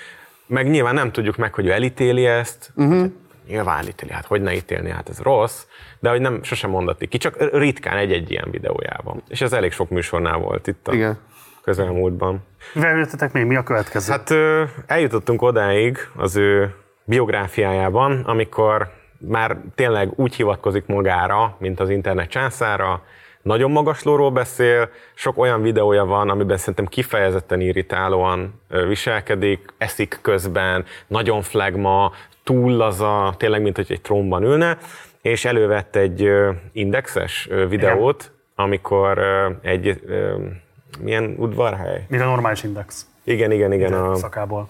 meg nyilván nem tudjuk meg, hogy ő elítéli ezt, Uh-huh. nyilván elítéli, hát hogy ne ítélni, hát ez rossz, de hogy nem sosem mondati ki, csak ritkán egy-egy ilyen videójában. És ez elég sok műsornál volt itt a Igen. közelmúltban. Mivel ültetek még, mi a következő? Hát eljutottunk odáig az ő biográfiájában, amikor már tényleg úgy hivatkozik magára, mint az internet császára, nagyon magaslóról beszél, sok olyan videója van, amiben szerintem kifejezetten irritálóan viselkedik, eszik közben, nagyon flagma, túl laza, tényleg, mint hogy egy trónban ülne, és elővett egy indexes videót, amikor ö, egy, milyen udvarhely? Mire normális index? Igen, igen, igen. A, szakából.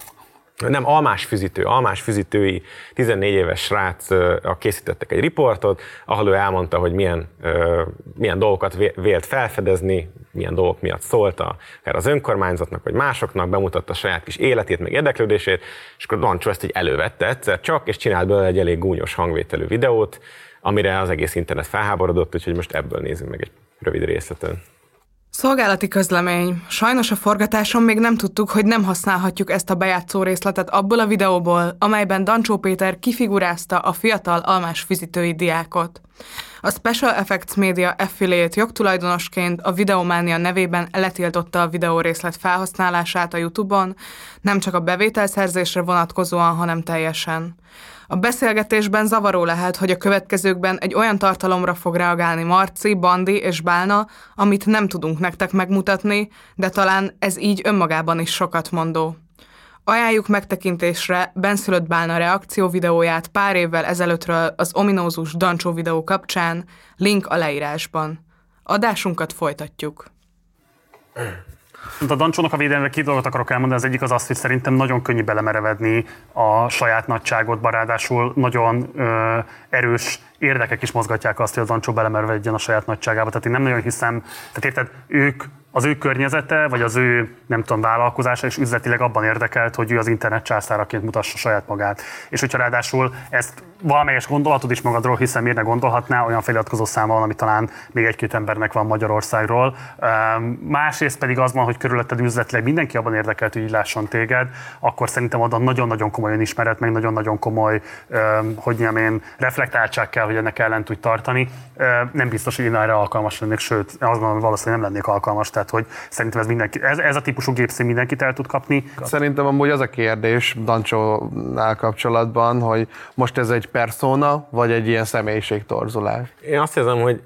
nem, almás füzítő, almás füzítői 14 éves srác készítettek egy riportot, ahol ő elmondta, hogy milyen, milyen dolgokat vé- vélt felfedezni, milyen dolgok miatt szólt akár az önkormányzatnak, vagy másoknak, bemutatta a saját kis életét, meg érdeklődését, és akkor Dancsó ezt így elővette egyszer csak, és csinált belőle egy elég gúnyos hangvételű videót, amire az egész internet felháborodott, úgyhogy most ebből nézzünk meg egy rövid részleten. Szolgálati közlemény. Sajnos a forgatáson még nem tudtuk, hogy nem használhatjuk ezt a bejátszó részletet abból a videóból, amelyben Dancsó Péter kifigurázta a fiatal almás fizetői diákot. A Special Effects Media affiliate jogtulajdonosként a Videománia nevében letiltotta a videórészlet felhasználását a YouTube-on, nem csak a bevételszerzésre vonatkozóan, hanem teljesen. A beszélgetésben zavaró lehet, hogy a következőkben egy olyan tartalomra fog reagálni Marci, Bandi és Bálna, amit nem tudunk nektek megmutatni, de talán ez így önmagában is sokat mondó. Ajánljuk megtekintésre benszülött Bálna reakció videóját pár évvel ezelőttről az ominózus Dancsó videó kapcsán, link a leírásban. Adásunkat folytatjuk. A Dancsónak a védelme két dolgot akarok elmondani. Az egyik az az, hogy szerintem nagyon könnyű belemerevedni a saját nagyságot, ráadásul nagyon ö, erős érdekek is mozgatják azt, hogy a Dancsó belemervedjen a saját nagyságába. Tehát én nem nagyon hiszem, tehát érted, ők az ő környezete, vagy az ő, nem tudom, vállalkozása és üzletileg abban érdekelt, hogy ő az internet császáraként mutassa saját magát. És hogyha ráadásul ezt valamelyes gondolatod is magadról, hiszen miért ne gondolhatná, olyan feliratkozó száma van, ami talán még egy-két embernek van Magyarországról. Másrészt pedig az van, hogy körülötted üzletileg mindenki abban érdekelt, hogy így lásson téged, akkor szerintem oda nagyon-nagyon komoly önismeret, meg nagyon-nagyon komoly, hogy mondjam én, reflektáltság kell, hogy ennek ellen tudj tartani. Nem biztos, hogy én erre alkalmas lennék, sőt, azt gondolom, hogy valószínűleg nem lennék alkalmas, tehát hogy szerintem ez, mindenki, ez, ez a típusú gépszín mindenkit el tud kapni. Szerintem amúgy az a kérdés Dancsónál kapcsolatban, hogy most ez egy persona, vagy egy ilyen személyiségtorzulás? Én azt érzem, hogy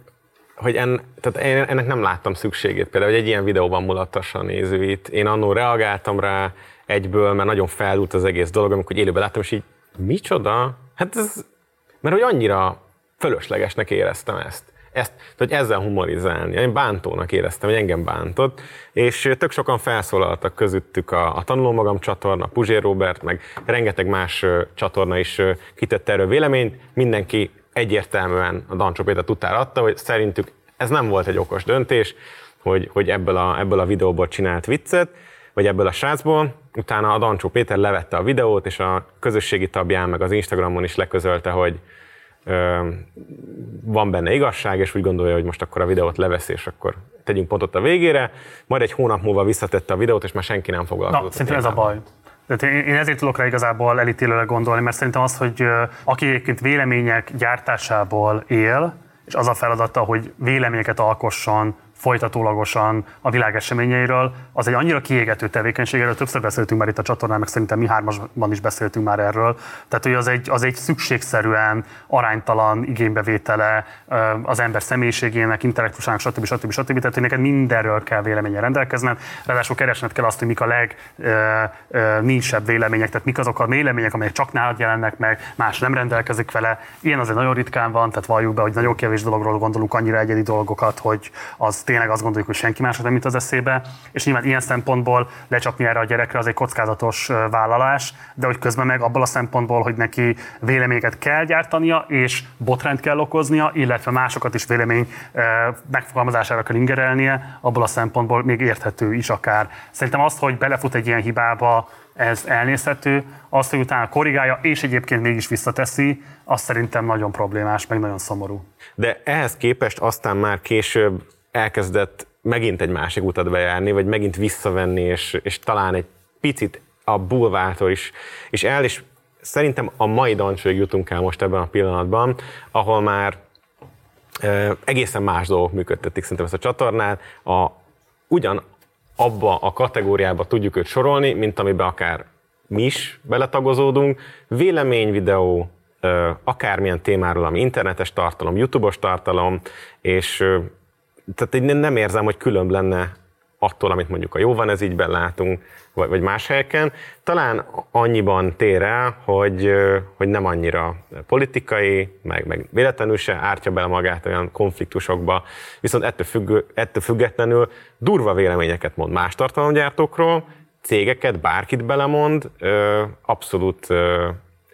hogy en, tehát én ennek nem láttam szükségét, például, hogy egy ilyen videóban mulattassa a nézőit. Én annól reagáltam rá egyből, mert nagyon felült az egész dolog, amikor élőben láttam, és így micsoda? Hát ez, mert hogy annyira fölöslegesnek éreztem ezt. Ezt, hogy ezzel humorizálni. Én bántónak éreztem, hogy engem bántott, és tök sokan felszólaltak közöttük a, a Tanuló Magam csatorna, Puzsér Robert, meg rengeteg más csatorna is kitette erről véleményt. Mindenki egyértelműen a Dancsó Péter utára adta, hogy szerintük ez nem volt egy okos döntés, hogy, hogy ebből, a, ebből a videóból csinált viccet, vagy ebből a srácból. Utána a Dancsó Péter levette a videót, és a közösségi tabján, meg az Instagramon is leközölte, hogy van benne igazság, és úgy gondolja, hogy most akkor a videót levesz, és akkor tegyünk pontot a végére. Majd egy hónap múlva visszatette a videót, és már senki nem foglalkozott. Na, szerintem ez a baj. Tehát én ezért tudok rá igazából elítélőleg gondolni, mert szerintem az, hogy aki egyébként vélemények gyártásából él, és az a feladata, hogy véleményeket alkosson, folytatólagosan a világ eseményeiről, az egy annyira kiégető tevékenység, erről többször beszéltünk már itt a csatornán, meg szerintem mi hármasban is beszéltünk már erről. Tehát, hogy az egy, az egy szükségszerűen aránytalan igénybevétele az ember személyiségének, intellektusának, stb. stb. stb. Tehát, hogy neked mindenről kell véleménye rendelkezned, ráadásul keresned kell azt, hogy mik a legnincsebb vélemények, tehát mik azok a vélemények, amelyek csak nálad jelennek meg, más nem rendelkezik vele. Ilyen azért nagyon ritkán van, tehát valljuk be, hogy nagyon kevés dologról gondolunk annyira egyedi dolgokat, hogy az tényleg azt gondoljuk, hogy senki máshoz nem jut az eszébe, és nyilván ilyen szempontból lecsapni erre a gyerekre az egy kockázatos vállalás, de hogy közben meg abból a szempontból, hogy neki véleményeket kell gyártania, és botrányt kell okoznia, illetve másokat is vélemény megfogalmazására kell ingerelnie, abból a szempontból még érthető is akár. Szerintem azt, hogy belefut egy ilyen hibába, ez elnézhető, azt, hogy utána korrigálja, és egyébként mégis visszateszi, az szerintem nagyon problémás, meg nagyon szomorú. De ehhez képest aztán már később elkezdett megint egy másik utat bejárni, vagy megint visszavenni, és, és talán egy picit a bulvártól is, és el, és szerintem a mai dancsőig jutunk el most ebben a pillanatban, ahol már e, egészen más dolgok működtetik szerintem ezt a csatornát, a, ugyan abba a kategóriába tudjuk őt sorolni, mint amiben akár mi is beletagozódunk, véleményvideó, akármilyen témáról, ami internetes tartalom, YouTube-os tartalom, és tehát én nem érzem, hogy különb lenne attól, amit mondjuk a jó van ez ígyben látunk, vagy, más helyeken. Talán annyiban tér el, hogy, hogy nem annyira politikai, meg, meg véletlenül se ártja bele magát olyan konfliktusokba, viszont ettől, függ, ettől függetlenül durva véleményeket mond más tartalomgyártókról, cégeket, bárkit belemond, abszolút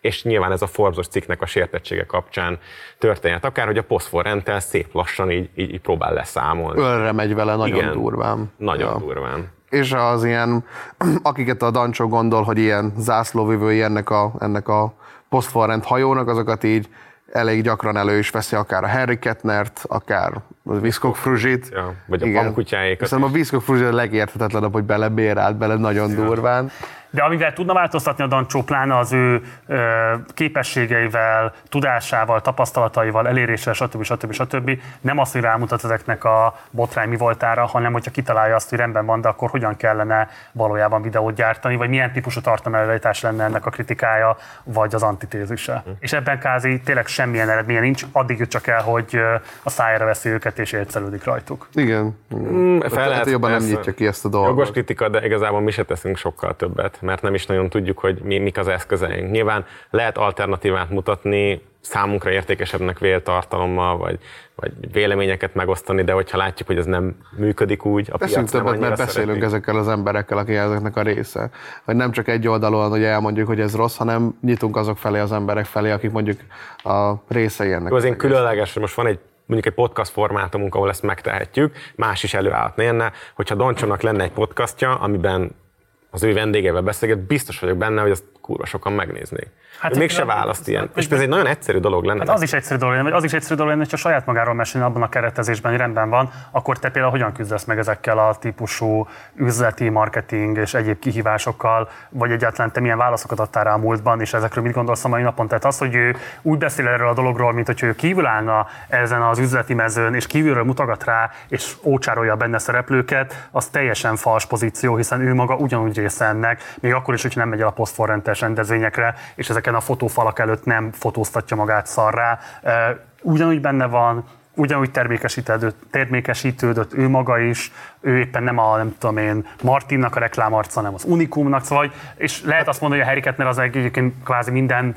és nyilván ez a Forbes cikknek a sértettsége kapcsán történhet, akár hogy a posztforrendtel szép lassan így, így, így próbál leszámolni. Ölre megy vele nagyon Igen. durván. Nagyon Ja. durván. És az ilyen, [clears throat] akiket a Dancsó gondol, hogy ilyen zászlóvivői ennek a, ennek a posztforrend hajónak, azokat így elég gyakran elő is veszi akár a Harry Kettnert, akár a Viszkok Fruzsit. Ja, vagy a pamkutyáékat Szerintem a Viszkok Fruzsit a legérthetetlenebb, hogy belebérált bele nagyon durván. De amivel tudna változtatni a Dancsó, pláne az ő ö, képességeivel, tudásával, tapasztalataival, eléréssel, stb. stb. stb. Nem az, hogy rámutat ezeknek a botrány mi voltára, hanem hogyha kitalálja azt, hogy rendben van, de akkor hogyan kellene valójában videót gyártani, vagy milyen típusú tartalmelőállítás lenne ennek a kritikája, vagy az antitézise. Hm. És ebben kázi tényleg semmilyen eredménye nincs, addig jut csak el, hogy a szájára veszi őket és élcelődik rajtuk. Igen. Mm, fel fel lehet, hogy jobban nem nyitja ki ezt a dolgot. Jogos kritika, de igazából mi se teszünk sokkal többet, mert nem is nagyon tudjuk, hogy mi, mik az eszközeink. Nyilván lehet alternatívát mutatni, számunkra értékesebbnek vélt tartalommal, vagy, vagy véleményeket megosztani, de hogyha látjuk, hogy ez nem működik úgy, a piac nem többet, annyira mert beszélünk szereti. ezekkel az emberekkel, akik ezeknek a része. Hogy nem csak egy oldalon, hogy elmondjuk, hogy ez rossz, hanem nyitunk azok felé, az emberek felé, akik mondjuk a részei ennek. Jó, az én különleges, hogy most van egy mondjuk egy podcast formátumunk, ahol ezt megtehetjük, más is előállhatna ilyenne, hogyha Doncsónak lenne egy podcastja, amiben az ő vendégével beszélget, biztos vagyok benne, hogy ezt kurva sokan megnéznék. Hát ő mégse választ ilyen. És ez egy nagyon egyszerű dolog lenne. Hát az is egyszerű dolog lenne, vagy az is egyszerű dolog lenne, hogyha saját magáról mesélni abban a keretezésben, hogy rendben van, akkor te például hogyan küzdesz meg ezekkel a típusú üzleti, marketing és egyéb kihívásokkal, vagy egyáltalán te milyen válaszokat adtál rá a múltban, és ezekről mit gondolsz a mai napon? Tehát az, hogy ő úgy beszél erről a dologról, mint hogy ő kívül állna ezen az üzleti mezőn, és kívülről mutogat rá, és ócsárolja a benne szereplőket, az teljesen fals pozíció, hiszen ő maga ugyanúgy része ennek, még akkor is, hogyha nem megy el a posztforrentes rendezvényekre, és ezeken a fotófalak előtt nem fotóztatja magát szarrá. Ugyanúgy benne van, ugyanúgy termékesítődött, termékesítődött ő maga is, ő éppen nem a, nem tudom én, Martinnak a reklámarca, hanem az Unikumnak, szóval, és lehet azt mondani, hogy a Harry Kettner az egyébként kvázi minden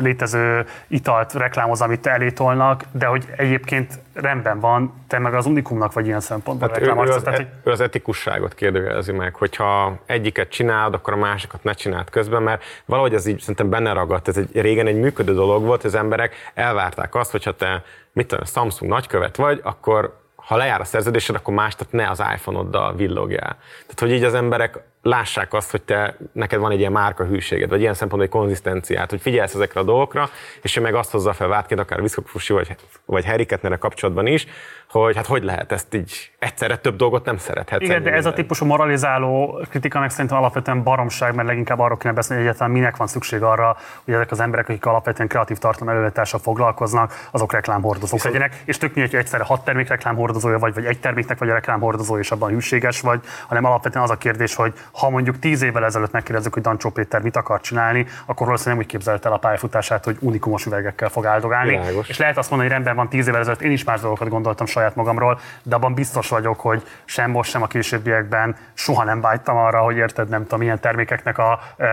létező italt reklámoz, amit elétolnak, de hogy egyébként rendben van, te meg az Unikumnak vagy ilyen szempontból Hát ő, ő, reklámarca. az, Tehát, e- ő az etikusságot kérdőjelezi meg, hogyha egyiket csinálod, akkor a másikat ne csináld közben, mert valahogy ez így szerintem benne ragadt. Ez egy, régen egy működő dolog volt, az emberek elvárták azt, hogyha te mit tudom, Samsung nagykövet vagy, akkor ha lejár a szerződésed, akkor más, ne az iPhone-oddal villogjál. Tehát, hogy így az emberek lássák azt, hogy te, neked van egy ilyen márka hűséged, vagy ilyen szempontból egy konzisztenciát, hogy figyelsz ezekre a dolgokra, és ő meg azt hozza fel vádként, akár Viszkok vagy, vagy Harry Kettnerrel kapcsolatban is, hogy hát hogy lehet ezt így egyszerre több dolgot nem szerethetsz. Igen, de ez a minden. típusú moralizáló kritika meg szerintem alapvetően baromság, mert leginkább arról kéne beszélni, hogy egyáltalán minek van szükség arra, hogy ezek az emberek, akik alapvetően kreatív tartalom előállítással foglalkoznak, azok reklámhordozók legyenek. És tök mindegy, hogy egyszerre hat termék reklámhordozója vagy, vagy egy terméknek vagy a reklámhordozó, és abban hűséges vagy, hanem alapvetően az a kérdés, hogy ha mondjuk tíz évvel ezelőtt megkérdezzük, hogy Dancsó Péter mit akar csinálni, akkor valószínűleg nem úgy képzelte el a pályafutását, hogy unikumos üvegekkel fog áldogálni. Világos. És lehet azt mondani, hogy rendben van tíz évvel ezelőtt, én is más dolgokat gondoltam saját magamról, de abban biztos vagyok, hogy sem most, sem a későbbiekben soha nem vágytam arra, hogy érted, nem tudom, milyen termékeknek a e,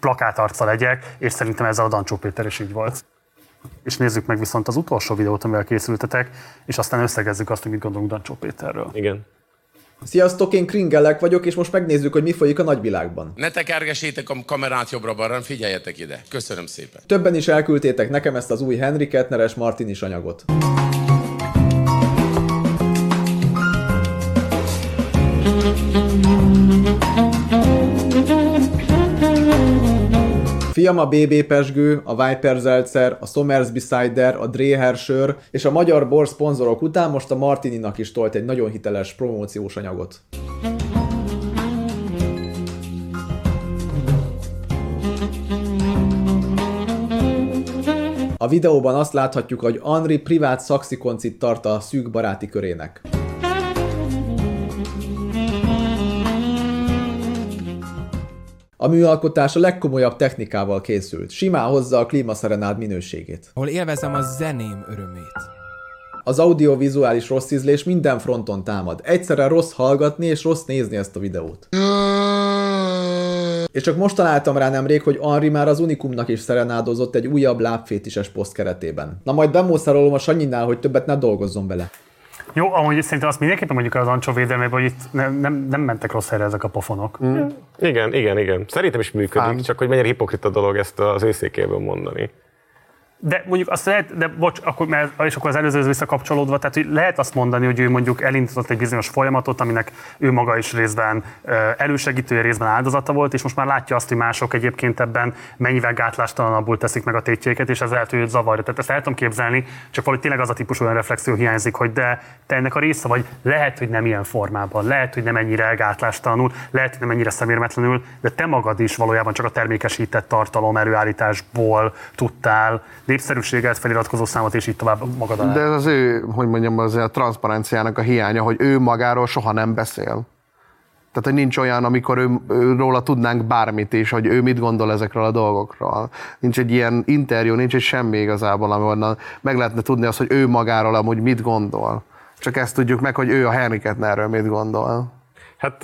plakátarca legyek, és szerintem ezzel a Dancsó Péter is így volt. És nézzük meg viszont az utolsó videót, amivel készültetek, és aztán összegezzük azt, hogy mit gondolunk Dancsó Péterről. Igen. Sziasztok, én Kringelek vagyok, és most megnézzük, hogy mi folyik a nagyvilágban. Ne tekergessétek a kamerát jobbra-balra, figyeljetek ide. Köszönöm szépen. Többen is elküldtétek nekem ezt az új Henry Kettneres Martinis anyagot. Fiam a BB Pesgő, a Viper Zeltzer, a Somersby Cider, a Dreher sör és a magyar bor szponzorok után most a Martininak is tolt egy nagyon hiteles promóciós anyagot. A videóban azt láthatjuk, hogy Henry privát szakszikoncit tart a szűk baráti körének. A műalkotás a legkomolyabb technikával készült, simán hozza a klímaszerenád minőségét. ahol élvezem a zeném örömét. Az audiovizuális rossz ízlés minden fronton támad. Egyszerre rossz hallgatni és rossz nézni ezt a videót. És csak most találtam rá nemrég, hogy Henri már az Unikumnak is szerenádozott egy újabb lábfétises poszt keretében. Na majd bemószerolom a Sanyinál, hogy többet ne dolgozzon bele. Jó, amúgy szerintem azt mindenképpen mondjuk az Ancsó védelmében, hogy itt nem, nem, nem mentek rossz helyre ezek a pofonok. Mm. Igen, igen, igen. Szerintem is működik, Ám. csak hogy mennyire hipokrita dolog ezt az őszékéből mondani. De mondjuk azt lehet, de bocs, akkor, mert, és akkor az előzőhöz visszakapcsolódva, tehát hogy lehet azt mondani, hogy ő mondjuk elindított egy bizonyos folyamatot, aminek ő maga is részben elősegítője, részben áldozata volt, és most már látja azt, hogy mások egyébként ebben mennyivel gátlástalanabbul teszik meg a tétjeiket, és ez lehet, hogy őt zavarja. Tehát ezt el tudom képzelni, csak valahogy tényleg az a típusú olyan reflexió hiányzik, hogy de te ennek a része vagy, lehet, hogy nem ilyen formában, lehet, hogy nem ennyire gátlástalanul, lehet, hogy nem ennyire szemérmetlenül, de te magad is valójában csak a termékesített tartalom előállításból tudtál népszerűséget, feliratkozó számot, és így tovább magad alá. De ez az ő, hogy mondjam, az a transzparenciának a hiánya, hogy ő magáról soha nem beszél. Tehát, hogy nincs olyan, amikor ő, ő, róla tudnánk bármit is, hogy ő mit gondol ezekről a dolgokról. Nincs egy ilyen interjú, nincs egy semmi igazából, ahol meg lehetne tudni azt, hogy ő magáról amúgy mit gondol. Csak ezt tudjuk meg, hogy ő a Henry Kettnerről mit gondol. Hát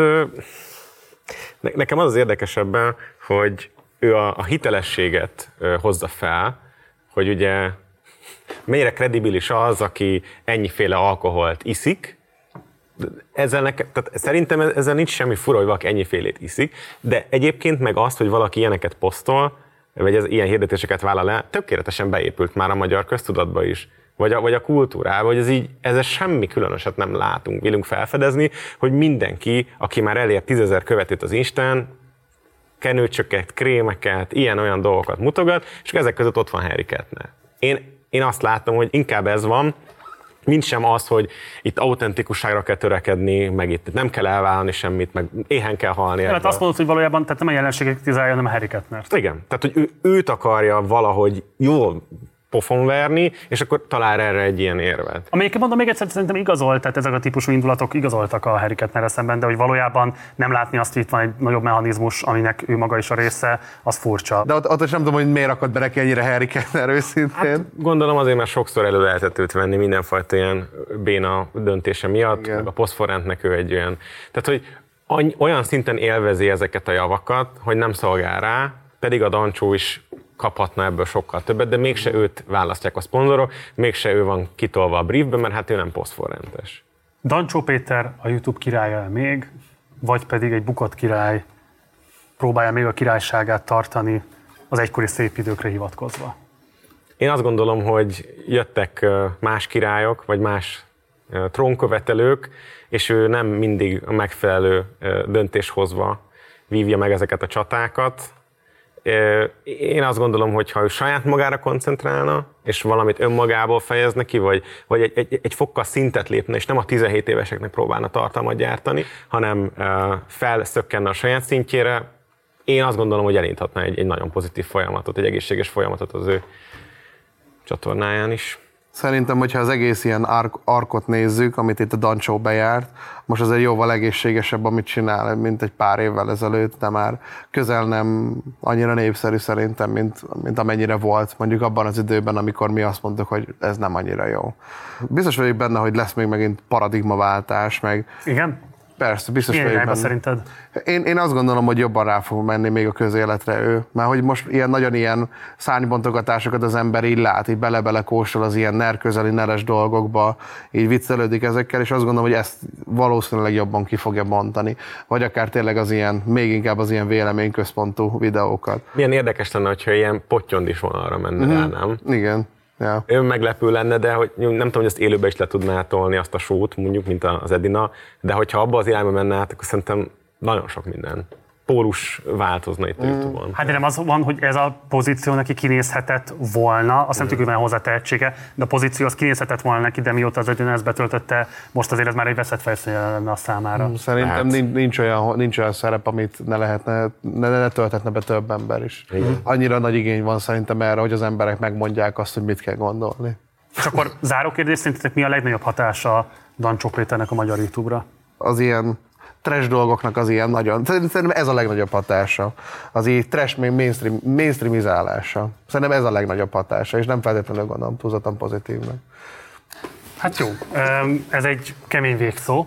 ne- nekem az az érdekesebben, hogy ő a, a hitelességet hozza fel, hogy ugye mennyire kredibilis az, aki ennyiféle alkoholt iszik, ezzel neke, tehát szerintem ezzel nincs semmi fura, hogy valaki ennyifélét iszik, de egyébként meg azt, hogy valaki ilyeneket posztol, vagy ez, ilyen hirdetéseket vállal el, tökéletesen beépült már a magyar köztudatba is, vagy a, vagy a kultúrába, hogy ez így, ezzel semmi különöset nem látunk, vélünk felfedezni, hogy mindenki, aki már elér tízezer követőt az Instán, kenőcsöket, krémeket, ilyen-olyan dolgokat mutogat, és ezek között ott van Harry Kettner. Én, én azt látom, hogy inkább ez van, mint sem az, hogy itt autentikusságra kell törekedni, meg itt nem kell elvállalni semmit, meg éhen kell halni. Hát ebből. azt mondod, hogy valójában tehát nem a jelenséget kritizálja, hanem a Harry Kettnert. Igen, tehát hogy ő, őt akarja valahogy jól pofonverni, és akkor talál erre egy ilyen érvet. Amelyik mondom még egyszer, szerintem igazolt, tehát ezek a típusú indulatok igazoltak a Harry Kettnerre szemben, de hogy valójában nem látni azt, hogy itt van egy nagyobb mechanizmus, aminek ő maga is a része, az furcsa. De ott, ott is nem tudom, hogy miért akad be neki ennyire Harry Kettner őszintén. Hát, Gondolom azért, mert sokszor elő lehetett őt venni mindenfajta ilyen béna döntése miatt, meg a poszforentnek ő egy olyan. Tehát, hogy olyan szinten élvezi ezeket a javakat, hogy nem szolgál rá, pedig a Dancsó is kaphatna ebből sokkal többet, de mégse őt választják a szponzorok, mégse ő van kitolva a briefbe, mert hát ő nem poszforrentes. Dancsó Péter a YouTube királya még, vagy pedig egy bukott király próbálja még a királyságát tartani az egykori szép időkre hivatkozva. Én azt gondolom, hogy jöttek más királyok, vagy más trónkövetelők, és ő nem mindig a megfelelő döntéshozva vívja meg ezeket a csatákat. Én azt gondolom, hogy ha ő saját magára koncentrálna, és valamit önmagából fejezne ki, vagy, vagy egy, egy, egy fokkal szintet lépne, és nem a 17 éveseknek próbálna tartalmat gyártani, hanem felszökkenne a saját szintjére, én azt gondolom, hogy elindhatna egy, egy nagyon pozitív folyamatot, egy egészséges folyamatot az ő csatornáján is. Szerintem, hogyha az egész ilyen ark, arkot nézzük, amit itt a Dancsó bejárt, most az egy jóval egészségesebb, amit csinál, mint egy pár évvel ezelőtt, de már közel nem annyira népszerű szerintem, mint, mint amennyire volt mondjuk abban az időben, amikor mi azt mondtuk, hogy ez nem annyira jó. Biztos vagyok benne, hogy lesz még megint paradigmaváltás, meg Igen? Persze, biztos Milyen vagyok irányba benne. szerinted? Én, én azt gondolom, hogy jobban rá fog menni még a közéletre ő. Mert hogy most ilyen nagyon ilyen szárnybontogatásokat az ember így lát, így bele-bele kóstol az ilyen nerközeli, neres dolgokba, így viccelődik ezekkel, és azt gondolom, hogy ezt valószínűleg jobban ki fogja bontani. Vagy akár tényleg az ilyen, még inkább az ilyen véleményközpontú videókat. Milyen érdekes lenne, hogyha ilyen pottyond is vonalra menne mm-hmm. rá, nem? Igen. Ja. Ön meglepő lenne, de hogy nem tudom, hogy ezt élőben is le tudná tolni azt a sót, mondjuk, mint az Edina, de hogyha abba az irányba menne át, akkor szerintem nagyon sok minden pólus változna itt a Youtube-on. Hát de nem az van, hogy ez a pozíció neki kinézhetett volna, azt nem tudjuk, hogy van hozzá tehetsége, de a pozíció az kinézhetett volna neki, de mióta az Edina ezt betöltötte, most azért ez már egy veszett fejszény lenne a számára. Szerintem nincs, nincs, olyan, nincs olyan szerep, amit ne lehetne, ne, ne tölthetne be több ember is. Igen. Annyira nagy igény van szerintem erre, hogy az emberek megmondják azt, hogy mit kell gondolni. És akkor záró kérdés, szerintetek mi a legnagyobb hatása Dancsó Péternek a magyar YouTube-ra? Az ilyen trash dolgoknak az ilyen nagyon, szerintem ez a legnagyobb hatása. Az így trash mainstream, mainstreamizálása. Szerintem ez a legnagyobb hatása, és nem feltétlenül gondolom túlzottan pozitívnak. Hát jó, ez egy kemény végszó.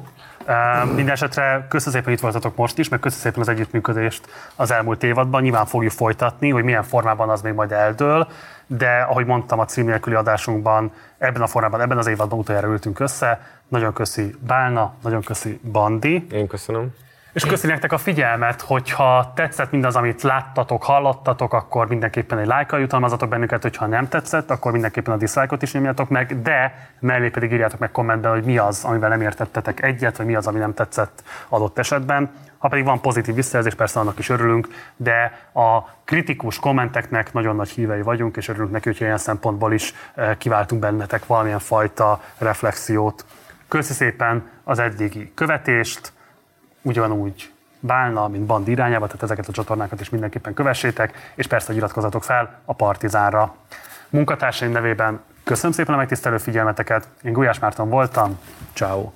Mindenesetre köszönöm szépen, hogy itt voltatok most is, meg köszönöm szépen az együttműködést az elmúlt évadban. Nyilván fogjuk folytatni, hogy milyen formában az még majd eldől, de ahogy mondtam a cím nélküli adásunkban, ebben a formában, ebben az évadban utoljára ültünk össze. Nagyon köszi Bálna, nagyon köszi Bandi. Én köszönöm. És köszi nektek a figyelmet, hogyha tetszett mindaz, amit láttatok, hallottatok, akkor mindenképpen egy lájkkal jutalmazatok bennünket, hogyha nem tetszett, akkor mindenképpen a dislike-ot is nyomjatok meg, de mellé pedig írjátok meg kommentben, hogy mi az, amivel nem értettetek egyet, vagy mi az, ami nem tetszett adott esetben. Ha pedig van pozitív visszajelzés, persze annak is örülünk, de a kritikus kommenteknek nagyon nagy hívei vagyunk, és örülünk neki, hogy ilyen szempontból is eh, kiváltunk bennetek valamilyen fajta reflexiót. Köszi szépen az eddigi követést, ugyanúgy Bálna, mint Band irányába, tehát ezeket a csatornákat is mindenképpen kövessétek, és persze, hogy iratkozzatok fel a Partizánra. Munkatársaim nevében köszönöm szépen a megtisztelő figyelmeteket, én Gulyás Márton voltam, ciao.